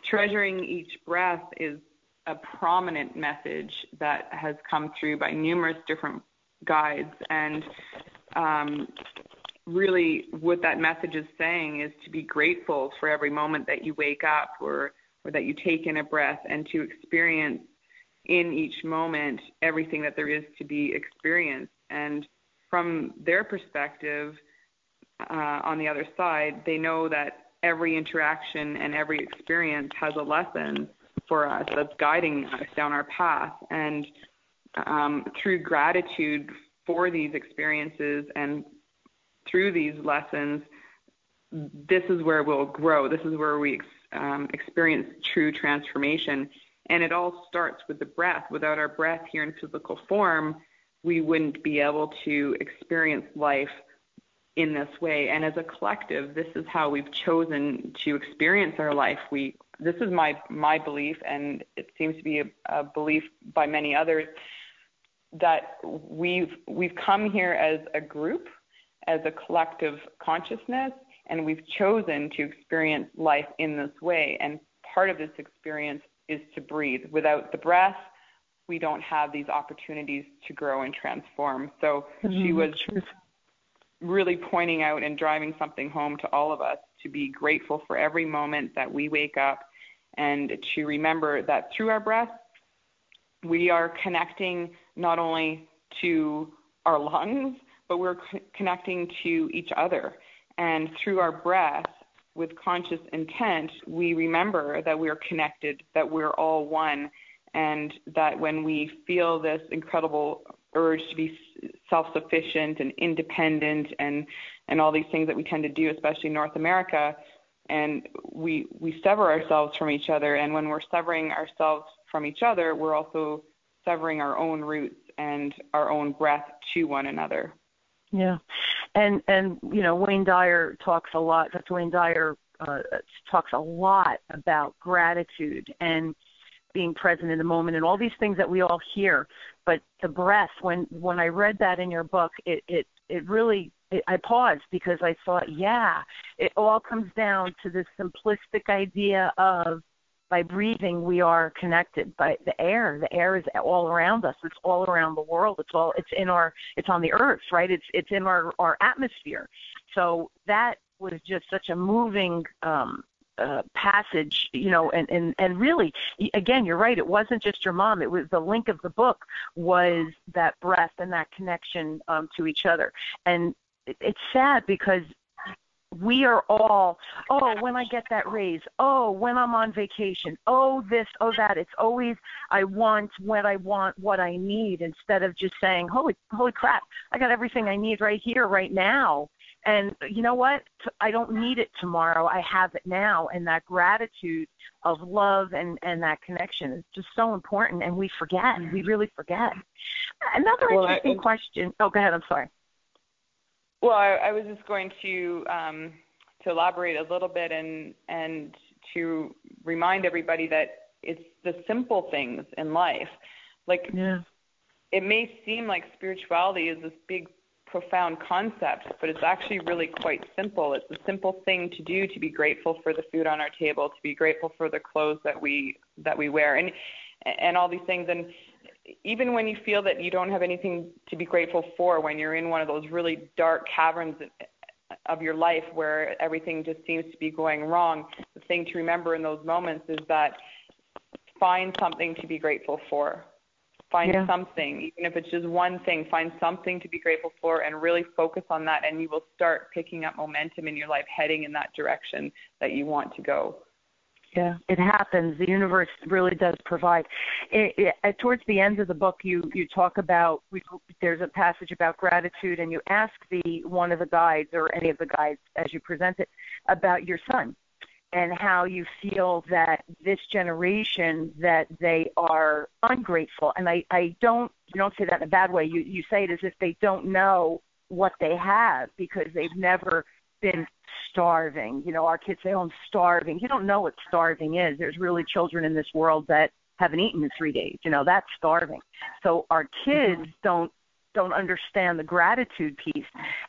treasuring each breath is a prominent message that has come through by numerous different guides. And um, really what that message is saying is to be grateful for every moment that you wake up or or that you take in a breath and to experience in each moment everything that there is to be experienced. And from their perspective uh, on the other side they know that every interaction and every experience has a lesson for us that's guiding us down our path and um, through gratitude for these experiences and through these lessons, this is where we'll grow. This is where we um, experience true transformation. And it all starts with the breath. Without our breath here in physical form, we wouldn't be able to experience life in this way. And as a collective, this is how we've chosen to experience our life. We this is my my belief, and it seems to be a, a belief by many others that we've we've come here as a group as a collective consciousness, and we've chosen to experience life in this way. And part of this experience is to breathe. Without the breath, we don't have these opportunities to grow and transform. So mm-hmm. she was really pointing out and driving something home to all of us to be grateful for every moment that we wake up and to remember that through our breath, we are connecting not only to our lungs, but we're connecting to each other. And through our breath, with conscious intent, we remember that we are connected, that we're all one, and that when we feel this incredible urge to be self-sufficient and independent and and all these things that we tend to do, especially in North America, and we we sever ourselves from each other. And when we're severing ourselves from each other, we're also severing our own roots and our own breath to one another. Yeah, and and you know Wayne Dyer talks a lot. Dr. Wayne Dyer uh, talks a lot about gratitude and being present in the moment and all these things that we all hear. But the breath, when when I read that in your book, it it it really it, I paused because I thought, yeah, it all comes down to this simplistic idea of by breathing we are connected. By the air the air is all around us. It's all around the world. It's all it's in our it's on the earth right? It's it's in our our atmosphere. So that was just such a moving um uh, passage, you know, and, and, and really, again, you're right. It wasn't just your mom. It was the link of the book was that breath and that connection um, to each other. And it, it's sad because we are all, oh, when I get that raise, oh, when I'm on vacation, oh, this, oh, that. It's always I want what I want, what I need, instead of just saying, holy, holy crap, I got everything I need right here, right now. And you know what? I don't need it tomorrow. I have it now. And that gratitude of love and, and that connection is just so important. And we forget. We really forget. Another well, interesting I, question. Oh, go ahead. I'm sorry. Well, I, I was just going to um, to elaborate a little bit and and to remind everybody that it's the simple things in life. Like yeah. it may seem like spirituality is this big profound concept, but it's actually really quite simple. It's a simple thing to do to be grateful for the food on our table, to be grateful for the clothes that we that we wear and and all these things and even when you feel that you don't have anything to be grateful for, when you're in one of those really dark caverns of your life where everything just seems to be going wrong, the thing to remember in those moments is that find something to be grateful for. Find yeah. something, even if it's just one thing, find something to be grateful for and really focus on that, and you will start picking up momentum in your life heading in that direction that you want to go. Yeah, it happens. The universe really does provide. It, it, towards the end of the book, you you talk about we, there's a passage about gratitude, and you ask the one of the guides or any of the guides as you present it about your son and how you feel that this generation that they are ungrateful. And I I don't you don't say that in a bad way. You you say it as if they don't know what they have because they've never been starving. You know, our kids say, "Oh, I'm starving." You don't know what starving is. There's really children in this world that haven't eaten in three days. You know, that's starving. So our kids mm-hmm. don't don't understand the gratitude piece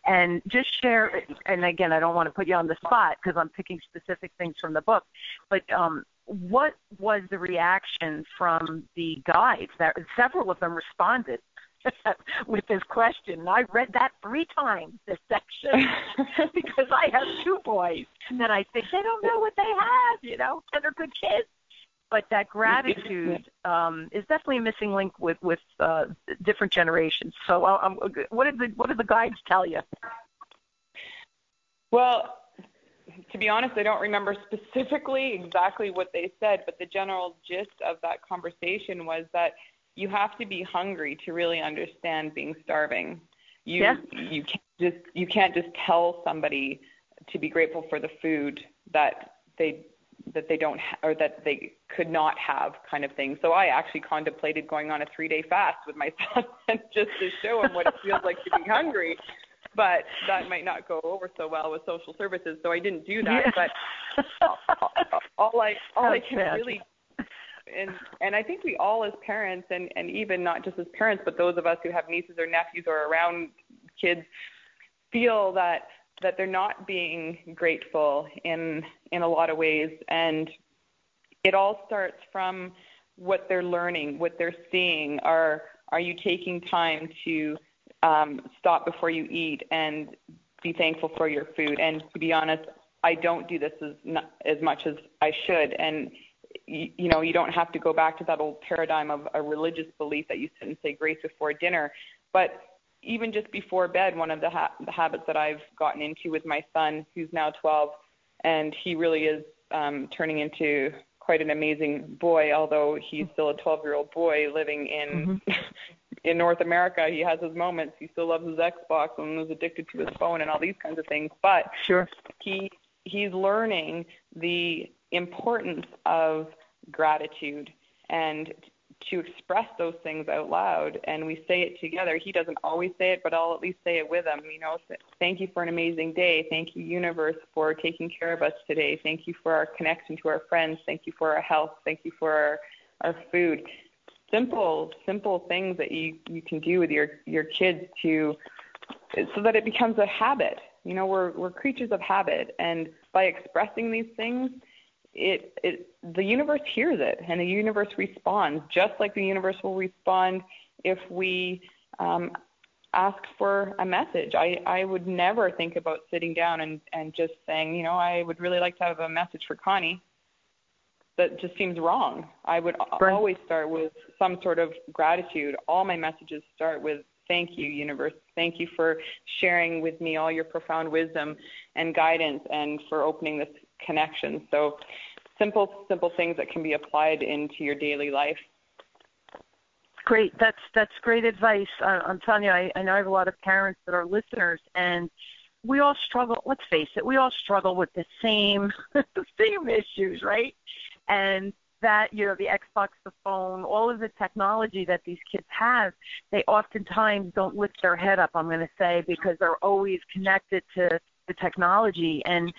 and just share and again i don't want to put you on the spot because i'm picking specific things from the book but um what was the reaction from the guides that several of them responded with this question. And I read that three times, this section, because I have two boys. And I think they don't know what they have, you know, and they're good kids. But that gratitude um, is definitely a missing link with with uh, different generations. So, uh, um, what did the what did the guides tell you? Well, to be honest, I don't remember specifically exactly what they said, but the general gist of that conversation was that you have to be hungry to really understand being starving. You yeah. you can't just you can't just tell somebody to be grateful for the food that they that they don't ha- or that they could not have kind of thing. So I actually contemplated going on a 3-day fast with my son just to show him what it feels like to be hungry but that might not go over so well with social services. So I didn't do that. Yeah. But all I all That's I can bad. really and and I think we all as parents and and even not just as parents, but those of us who have nieces or nephews or around kids feel that that they're not being grateful in in a lot of ways and it all starts from what they're learning, what they're seeing. Are are you taking time to um, stop before you eat and be thankful for your food. And to be honest, I don't do this as as much as I should. And you, you know, you don't have to go back to that old paradigm of a religious belief that you sit and say grace before dinner. But even just before bed, one of the, ha- the habits that I've gotten into with my son, who's now 12, and he really is um, turning into quite an amazing boy, although he's still a 12 year old boy living in mm-hmm. in North America, he has his moments. He still loves his Xbox and is addicted to his phone and all these kinds of things. But sure, he he's learning the importance of gratitude and to express those things out loud and we say it together. He doesn't always say it but i'll at least say it with him you know. Thank you for an amazing day. Thank you universe for taking care of us today. Thank you for our connection to our friends. Thank you for our health. Thank you for our, our food. Simple simple things that you you can do with your your kids to so that it becomes a habit. You know we're we're creatures of habit and by expressing these things it it the universe hears it and the universe responds just like the universe will respond if we um, ask for a message. I, I would never think about sitting down and, and just saying, you know, I would really like to have a message for Connie that just seems wrong. I would right. always start with some sort of gratitude. All my messages start with thank you, universe. Thank you for sharing with me all your profound wisdom and guidance and for opening this connection. So simple, simple things that can be applied into your daily life. Great. That's that's great advice. Uh, I'm telling you, I, I know I have a lot of parents that are listeners and we all struggle let's face it we all struggle with the same the same issues right and that you know the Xbox, the phone, all of the technology that these kids have, they oftentimes don't lift their head up. I'm going to say because they're always connected to the technology, and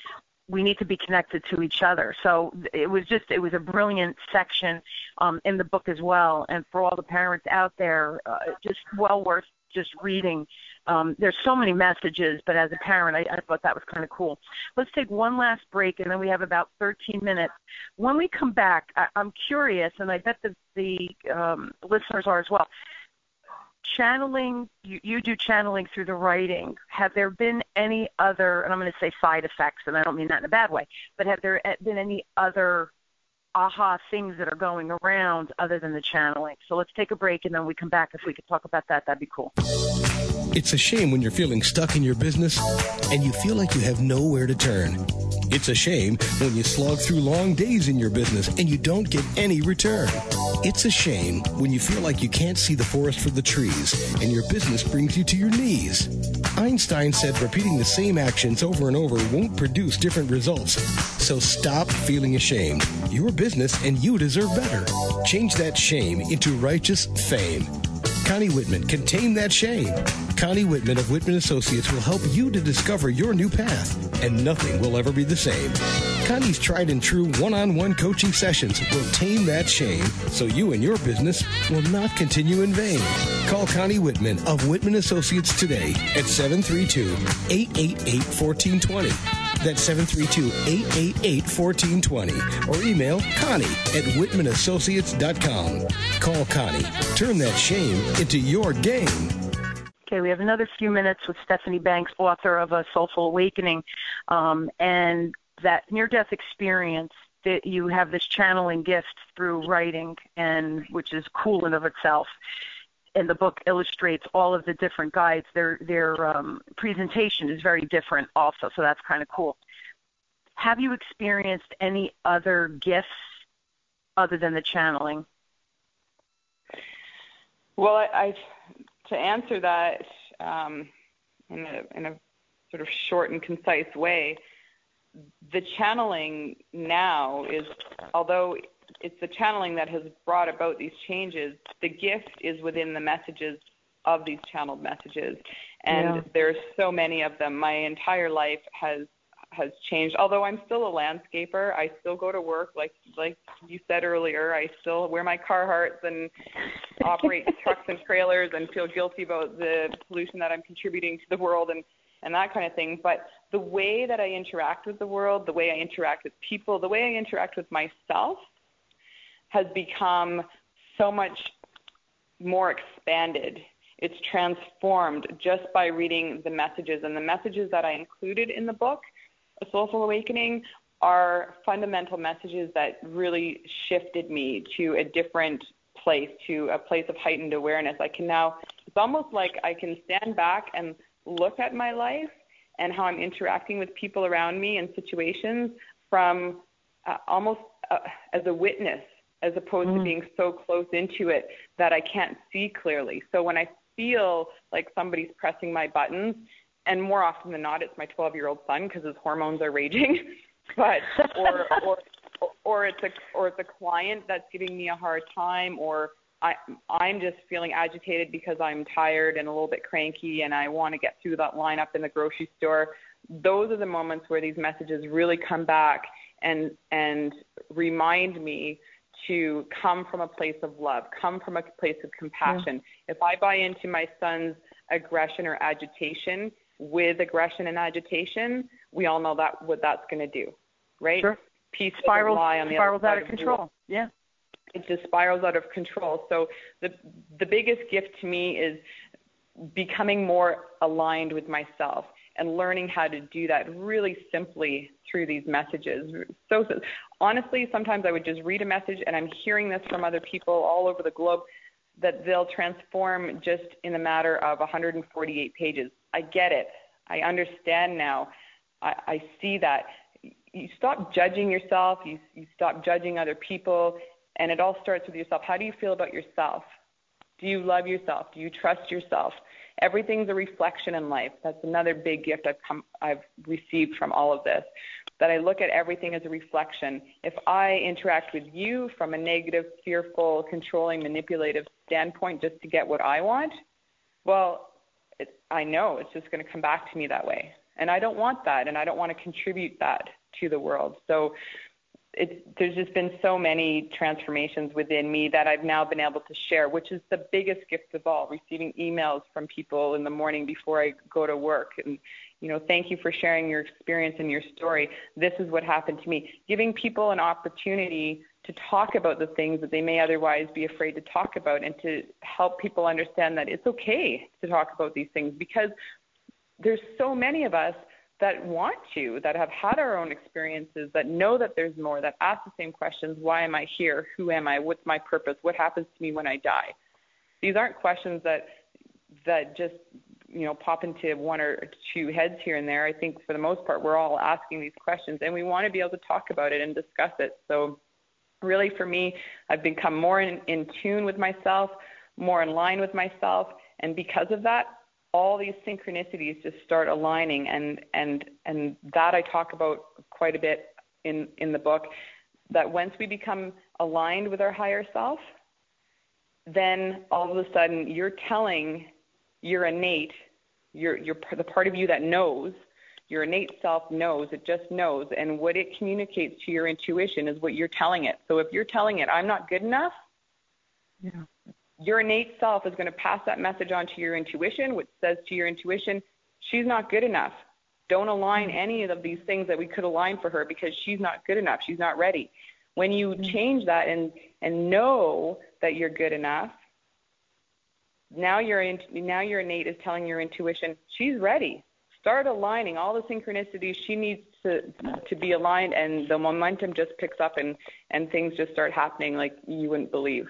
we need to be connected to each other. So it was just it was a brilliant section um, in the book as well, and for all the parents out there, uh, just well worth just reading um, there's so many messages, but as a parent, I, I thought that was kind of cool. Let's take one last break, and then we have about 13 minutes. When we come back, I, I'm curious, and I bet the, the um, listeners are as well. Channeling, you, you do channeling through the writing. Have there been any other, and I'm going to say side effects, and I don't mean that in a bad way, but have there been any other aha things that are going around other than the channeling? So let's take a break, and then we come back. If we could talk about that, that'd be cool. It's a shame when you're feeling stuck in your business and you feel like you have nowhere to turn. It's a shame when you slog through long days in your business and you don't get any return. It's a shame when you feel like you can't see the forest for the trees and your business brings you to your knees. Einstein said repeating the same actions over and over won't produce different results. So stop feeling ashamed. Your business and you deserve better. Change that shame into righteous fame. Connie Whitman can tame that shame. Connie Whitman of Whitman Associates will help you to discover your new path, and nothing will ever be the same. Connie's tried and true one on one coaching sessions will tame that shame so you and your business will not continue in vain. Call Connie Whitman of Whitman Associates today at 732 888 1420. That's 732-888-1420 or email Connie at whitmanassociates.com. Call Connie. Turn that shame into your game. Okay, we have another few minutes with Stephanie Banks, author of A Soulful Awakening. Um, and that near death experience that you have this channeling gift through writing and which is cool in of itself. And the book illustrates all of the different guides. Their their um, presentation is very different also so that's kind of cool. Have you experienced any other gifts other than the channeling? Well i, I to answer that um, in a in a sort of short and concise way the channeling now is, although it's the channeling that has brought about these changes, the gift is within the messages of these channeled messages. And yeah. there's so many of them. My entire life has has changed. Although I'm still a landscaper, I still go to work like like you said earlier. I still wear my Carhartts and operate trucks and trailers and feel guilty about the pollution that I'm contributing to the world and and that kind of thing. But the way that I interact with the world, the way I interact with people, the way I interact with myself has become so much more expanded. It's transformed just by reading the messages. And the messages that I included in the book, A Soulful Awakening, are fundamental messages that really shifted me to a different place, to a place of heightened awareness. I can now, it's almost like I can stand back and look at my life and how I'm interacting with people around me and situations from uh, almost uh, as a witness as opposed mm. to being so close into it that I can't see clearly. So when I feel like somebody's pressing my buttons, and more often than not, it's my 12 year old son because his hormones are raging, but or or or it's a or it's a client that's giving me a hard time, or I, I'm just feeling agitated because I'm tired and a little bit cranky and I want to get through that lineup in the grocery store. Those are the moments where these messages really come back and, and remind me to come from a place of love, come from a place of compassion. Yeah. If I buy into my son's aggression or agitation with aggression and agitation, we all know that what that's going to do, right? Sure. Peace spirals, on the spirals out of control. Yeah it just spirals out of control. So the the biggest gift to me is becoming more aligned with myself and learning how to do that really simply through these messages. So, so honestly, sometimes I would just read a message and I'm hearing this from other people all over the globe that they'll transform just in a matter of 148 pages. I get it. I understand now. I, I see that. You stop judging yourself. You, you stop judging other people and it all starts with yourself. How do you feel about yourself? Do you love yourself? Do you trust yourself? Everything's a reflection in life. That's another big gift I've come I've received from all of this. That I look at everything as a reflection. If I interact with you from a negative, fearful, controlling, manipulative standpoint just to get what I want, well, it, I know it's just going to come back to me that way. And I don't want that, and I don't want to contribute that to the world. So it's, there's just been so many transformations within me that I've now been able to share, which is the biggest gift of all, receiving emails from people in the morning before I go to work. And, you know, thank you for sharing your experience and your story. This is what happened to me. Giving people an opportunity to talk about the things that they may otherwise be afraid to talk about and to help people understand that it's okay to talk about these things because there's so many of us that want to, that have had our own experiences, that know that there's more, that ask the same questions why am I here? Who am I? What's my purpose? What happens to me when I die? These aren't questions that that just you know pop into one or two heads here and there. I think for the most part we're all asking these questions and we want to be able to talk about it and discuss it. So really for me, I've become more in, in tune with myself, more in line with myself, and because of that, all these synchronicities just start aligning and and and that I talk about quite a bit in in the book that once we become aligned with our higher self then all of a sudden you're telling your innate your your the part of you that knows Your innate self knows, it just knows. And what it communicates to your intuition is what you're telling it. So if you're telling it, I'm not good enough, yeah. Your innate self is going to pass that message on to your intuition, which says to your intuition, she's not good enough. Don't align mm-hmm. any of these things that we could align for her because she's not good enough. She's not ready. When you mm-hmm. change that and, and know that you're good enough, now your now your innate is telling your intuition she's ready. Start aligning all the synchronicities she needs to to be aligned, and the momentum just picks up, and and things just start happening like you wouldn't believe.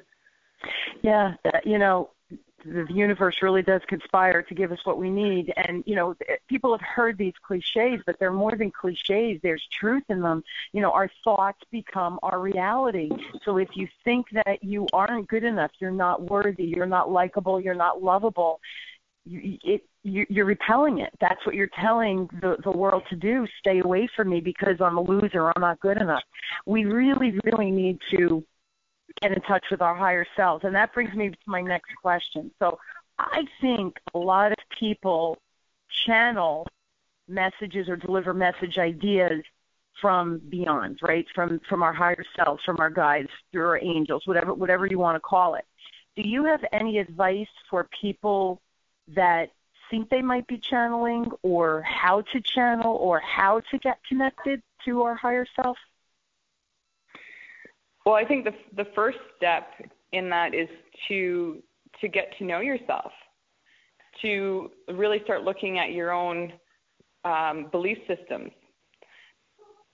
Yeah, uh, you know, the universe really does conspire to give us what we need. And, you know, people have heard these cliches, but they're more than cliches. There's truth in them. You know, our thoughts become our reality. So if you think that you aren't good enough, you're not worthy, you're not likable, you're not lovable, you, it, you, you're repelling it. That's what you're telling the, the world to do. Stay away from me because I'm a loser. I'm not good enough. We really, really need to get in touch with our higher selves. And that brings me to my next question. So I think a lot of people channel messages or deliver message ideas from beyond, right? From from our higher selves, from our guides, through our angels, whatever whatever you want to call it. Do you have any advice for people that think they might be channeling or how to channel or how to get connected to our higher self? Well, I think the the first step in that is to to get to know yourself, to really start looking at your own um, belief systems.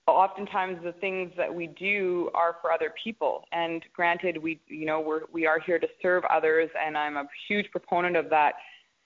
Oftentimes, the things that we do are for other people, and granted, we you know we're we are here to serve others, and I'm a huge proponent of that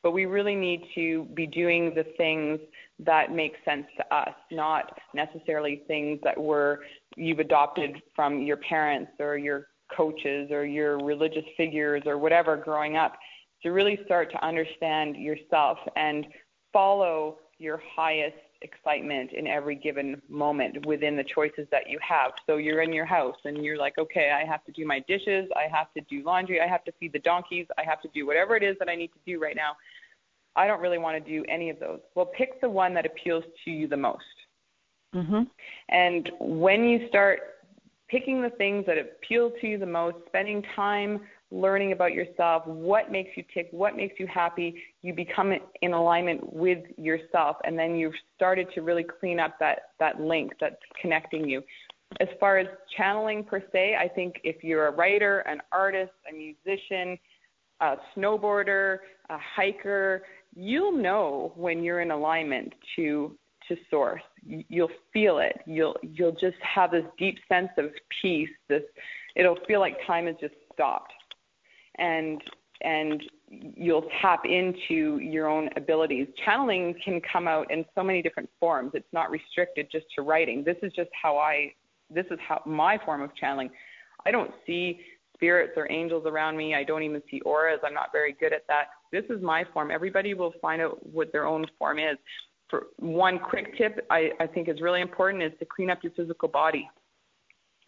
but we really need to be doing the things that make sense to us, not necessarily things that were you've adopted from your parents or your coaches or your religious figures or whatever growing up. To really start to understand yourself and follow your highest excitement in every given moment within the choices that you have. So you're in your house and you're like, okay, I have to do my dishes, I have to do laundry, I have to feed the donkeys, I have to do whatever it is that I need to do right now. I don't really want to do any of those. Well, pick the one that appeals to you the most. Mm-hmm. And when you start picking the things that appeal to you the most, spending time learning about yourself, what makes you tick, what makes you happy, you become in alignment with yourself, and then you've started to really clean up that that link that's connecting you. As far as channeling per se, I think if you're a writer, an artist, a musician, a snowboarder, a hiker, you'll know when you're in alignment to to source. You'll feel it. You'll you'll just have this deep sense of peace. This it'll feel like time has just stopped, and and you'll tap into your own abilities. Channeling can come out in so many different forms. It's not restricted just to writing. This is just how I. This is how my form of channeling. I don't see spirits or angels around me. I don't even see auras. I'm not very good at that. This is my form. Everybody will find out what their own form is. For one quick tip I, I think is really important is to clean up your physical body.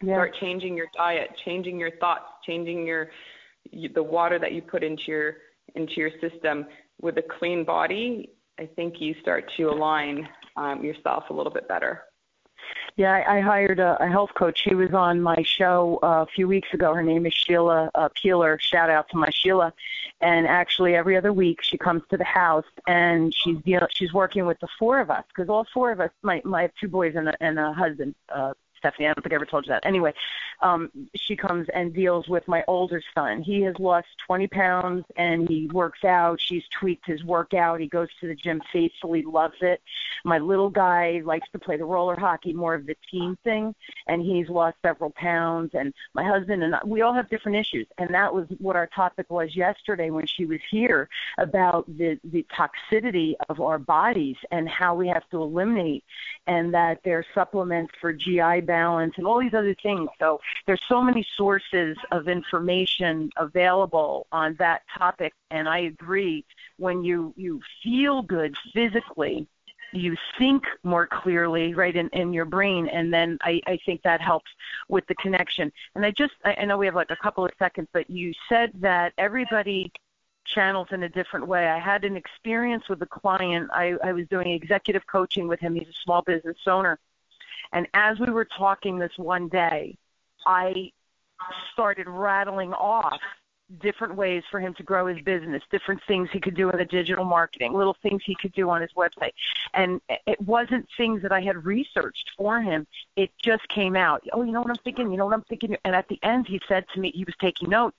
Start changing your diet, changing your thoughts, changing your the water that you put into your into your system. With a clean body, I think you start to align um, yourself a little bit better. Yeah, I, hired a, a health coach. She was on my show uh, a few weeks ago. Her name is Sheila uh, Peeler. Shout out to my Sheila. And actually, every other week she comes to the house and she's you know she's working with the four of us because all four of us, my my two boys and a, and a husband, uh, Stephanie. I don't think I ever told you that. Anyway, um, she comes and deals with my older son. He has lost 20 pounds and he works out. She's tweaked his workout. He goes to the gym faithfully, loves it. My little guy likes to play the roller hockey, more of the team thing, and he's lost several pounds. And my husband and I, we all have different issues, and that was what our topic was yesterday when she was here about the the toxicity of our bodies and how we have to eliminate, and that there are supplements for GI balance and all these other things. So there's so many sources of information available on that topic, and I agree. When you you feel good physically, you think more clearly, right, in, in your brain, and then I, I think that helps with the connection. And I just I, I know we have like a couple of seconds, but you said that everybody channels in a different way. I had an experience with a client. I, I was doing executive coaching with him. He's a small business owner. And as we were talking this one day, I started rattling off different ways for him to grow his business, different things he could do in the digital marketing, little things he could do on his website. And it wasn't things that I had researched for him. It just came out. Oh, you know what I'm thinking? You know what I'm thinking? And at the end, he said to me, he was taking notes,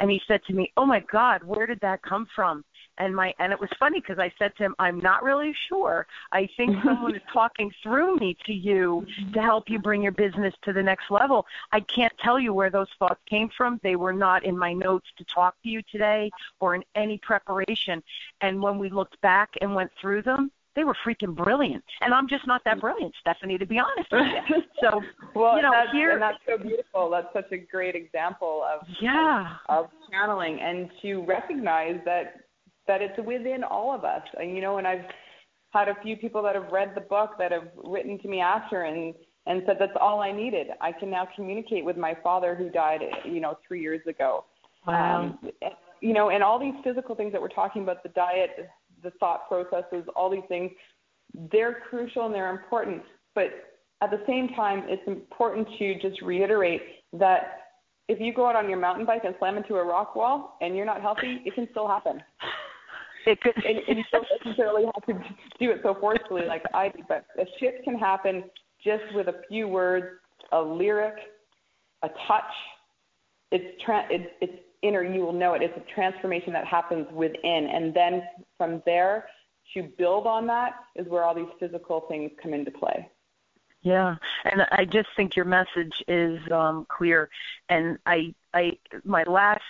and he said to me, "Oh my God, where did that come from?" And my and it was funny because I said to him, "I'm not really sure. I think someone is talking through me to you to help you bring your business to the next level. I can't tell you where those thoughts came from. They were not in my notes to talk to you today or in any preparation. And when we looked back and went through them, they were freaking brilliant. And I'm just not that brilliant, Stephanie, to be honest with you. So, well, you know, that's, here and that's so beautiful. That's such a great example of yeah of, of channeling and to recognize that that it's within all of us. And, you know, and I've had a few people that have read the book that have written to me after and and said that's all I needed. I can now communicate with my father who died, you know, three years ago. Wow. Um, you know, and all these physical things that we're talking about, the diet, the thought processes, all these things, they're crucial and they're important. But at the same time, it's important to just reiterate that if you go out on your mountain bike and slam into a rock wall and you're not healthy, it can still happen. It could, and, and you don't necessarily have to do it so forcefully like I do, but a shift can happen just with a few words, a lyric, a touch. It's tra- it's, it's inner. You will know it. It's a transformation that happens within, and then from there to build on that is where all these physical things come into play. Yeah, and I just think your message is um, clear. And I, I, my last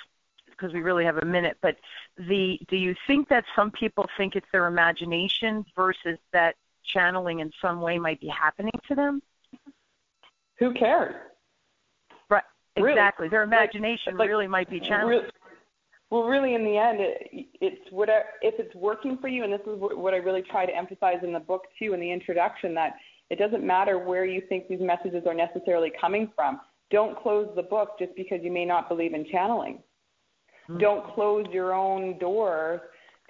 because we really have a minute, but the do you think that some people think it's their imagination versus that channeling in some way might be happening to them? Who cares? Right. Really? Exactly. Their imagination like, really might be channeling. Really, well, really, in the end, it, it's whatever. If it's working for you, and this is what I really try to emphasize in the book too, in the introduction, that it doesn't matter where you think these messages are necessarily coming from. Don't close the book just because you may not believe in channeling. Mm-hmm. Don't close your own door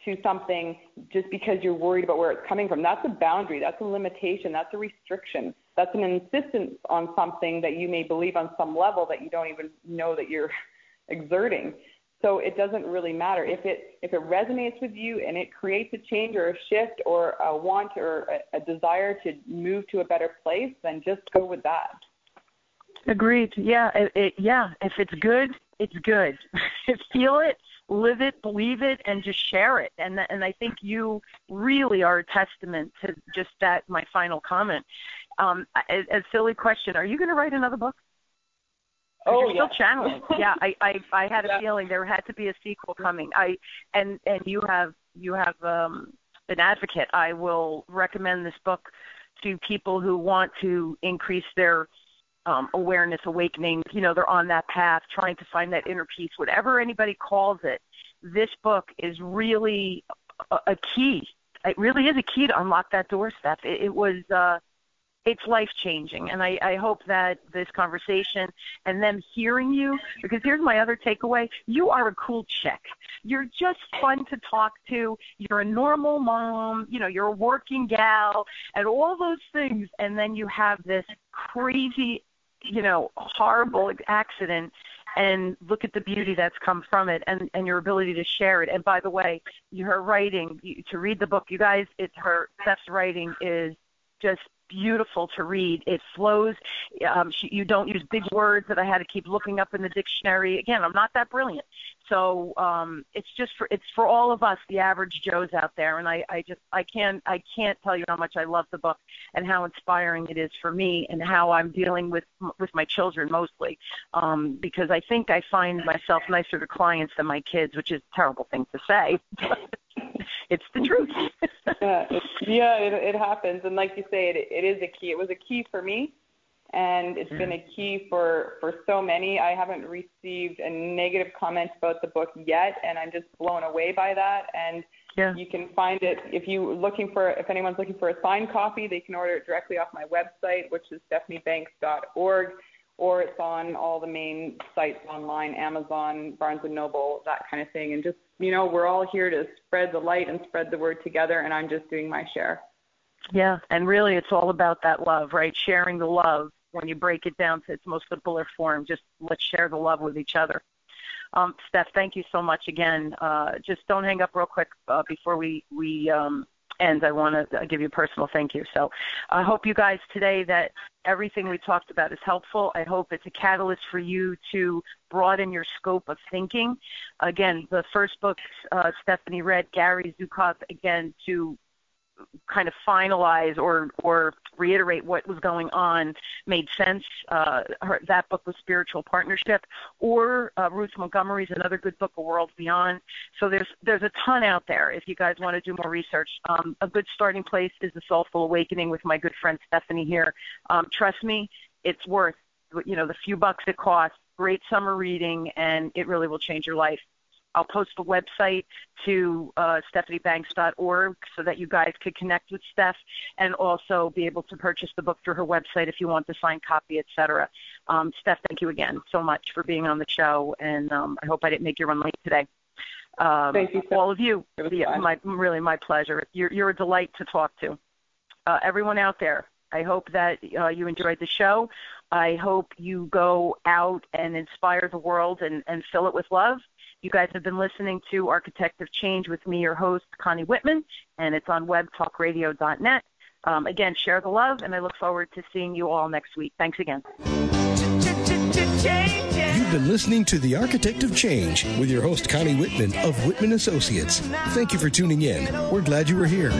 to something just because you're worried about where it's coming from. That's a boundary, that's a limitation, that's a restriction. That's an insistence on something that you may believe on some level that you don't even know that you're exerting. So it doesn't really matter if it if it resonates with you and it creates a change or a shift or a want or a, a desire to move to a better place, then just go with that. Agreed. Yeah. It, it, yeah. If it's good, it's good. Feel it, live it, believe it, and just share it. And and I think you really are a testament to just that. My final comment. Um, a, a silly question: Are you going to write another book? Oh, you're still channeling. yeah, I, I I had a yeah. feeling there had to be a sequel coming. I and and you have you have um, an advocate. I will recommend this book to people who want to increase their um, awareness, awakening. You know, they're on that path, trying to find that inner peace, whatever anybody calls it. This book is really a, a key. It really is a key to unlock that door, Steph. It, it was. Uh, it's life changing and I, I hope that this conversation and them hearing you because here's my other takeaway you are a cool chick you're just fun to talk to you're a normal mom you know you're a working gal and all those things and then you have this crazy you know, horrible accident and look at the beauty that's come from it and, and your ability to share it. And by the way, her writing, you, to read the book, you guys, it's her, Steph's writing is just beautiful to read. It flows. Um, she, you don't use big words that I had to keep looking up in the dictionary. Again, I'm not that brilliant, so um, it's just for it's for all of us, the average Joes out there. And I, I just I can't I can't tell you how much I love the book and how inspiring it is for me and how I'm dealing with with my children mostly, um, because I think I find myself nicer to clients than my kids, which is a terrible thing to say. it's the truth. yeah, yeah, it, it happens, and like you say, it, it is a key. It was a key for me, and it's yeah. been a key for for so many. I haven't received a negative comment about the book yet, and I'm just blown away by that. And yeah. you can find it if you looking for if anyone's looking for a signed copy, they can order it directly off my website, which is stephaniebanks.org or it's on all the main sites online, Amazon, Barnes and Noble, that kind of thing. And just you know, we're all here to spread the light and spread the word together, and I'm just doing my share. Yeah, and really it's all about that love, right? Sharing the love when you break it down to its most simpler form. Just let's share the love with each other. Um, Steph, thank you so much again. Uh, just don't hang up real quick uh, before we we um, end. I want to give you a personal thank you. So I hope you guys today that everything we talked about is helpful. I hope it's a catalyst for you to broaden your scope of thinking. Again, the first book uh, Stephanie read, Gary Zukav, again to kind of finalize or or reiterate what was going on made sense. Uh, her, that book was Spiritual Partnership, or uh, Ruth Montgomery's another good book, A World Beyond. So there's there's a ton out there if you guys want to do more research. Um, a good starting place is The Soulful Awakening with my good friend Stephanie here. Um, trust me, it's worth you know the few bucks it costs. Great summer reading, and it really will change your life. I'll post the website to uh, stephaniebanks.org so that you guys could connect with Steph and also be able to purchase the book through her website if you want the signed copy, etc. Um, Steph, thank you again so much for being on the show, and um, I hope I didn't make you run late today. Um, thank you, all of you. Yeah, my, really my pleasure. You're, you're a delight to talk to. Uh, everyone out there, I hope that uh, you enjoyed the show. I hope you go out and inspire the world and, and fill it with love. You guys have been listening to Architect of Change with me, your host, Connie Whitman, and it's on webtalkradio.net. Um, again, share the love, and I look forward to seeing you all next week. Thanks again. You've been listening to The Architect of Change with your host, Connie Whitman of Whitman Associates. Thank you for tuning in. We're glad you were here.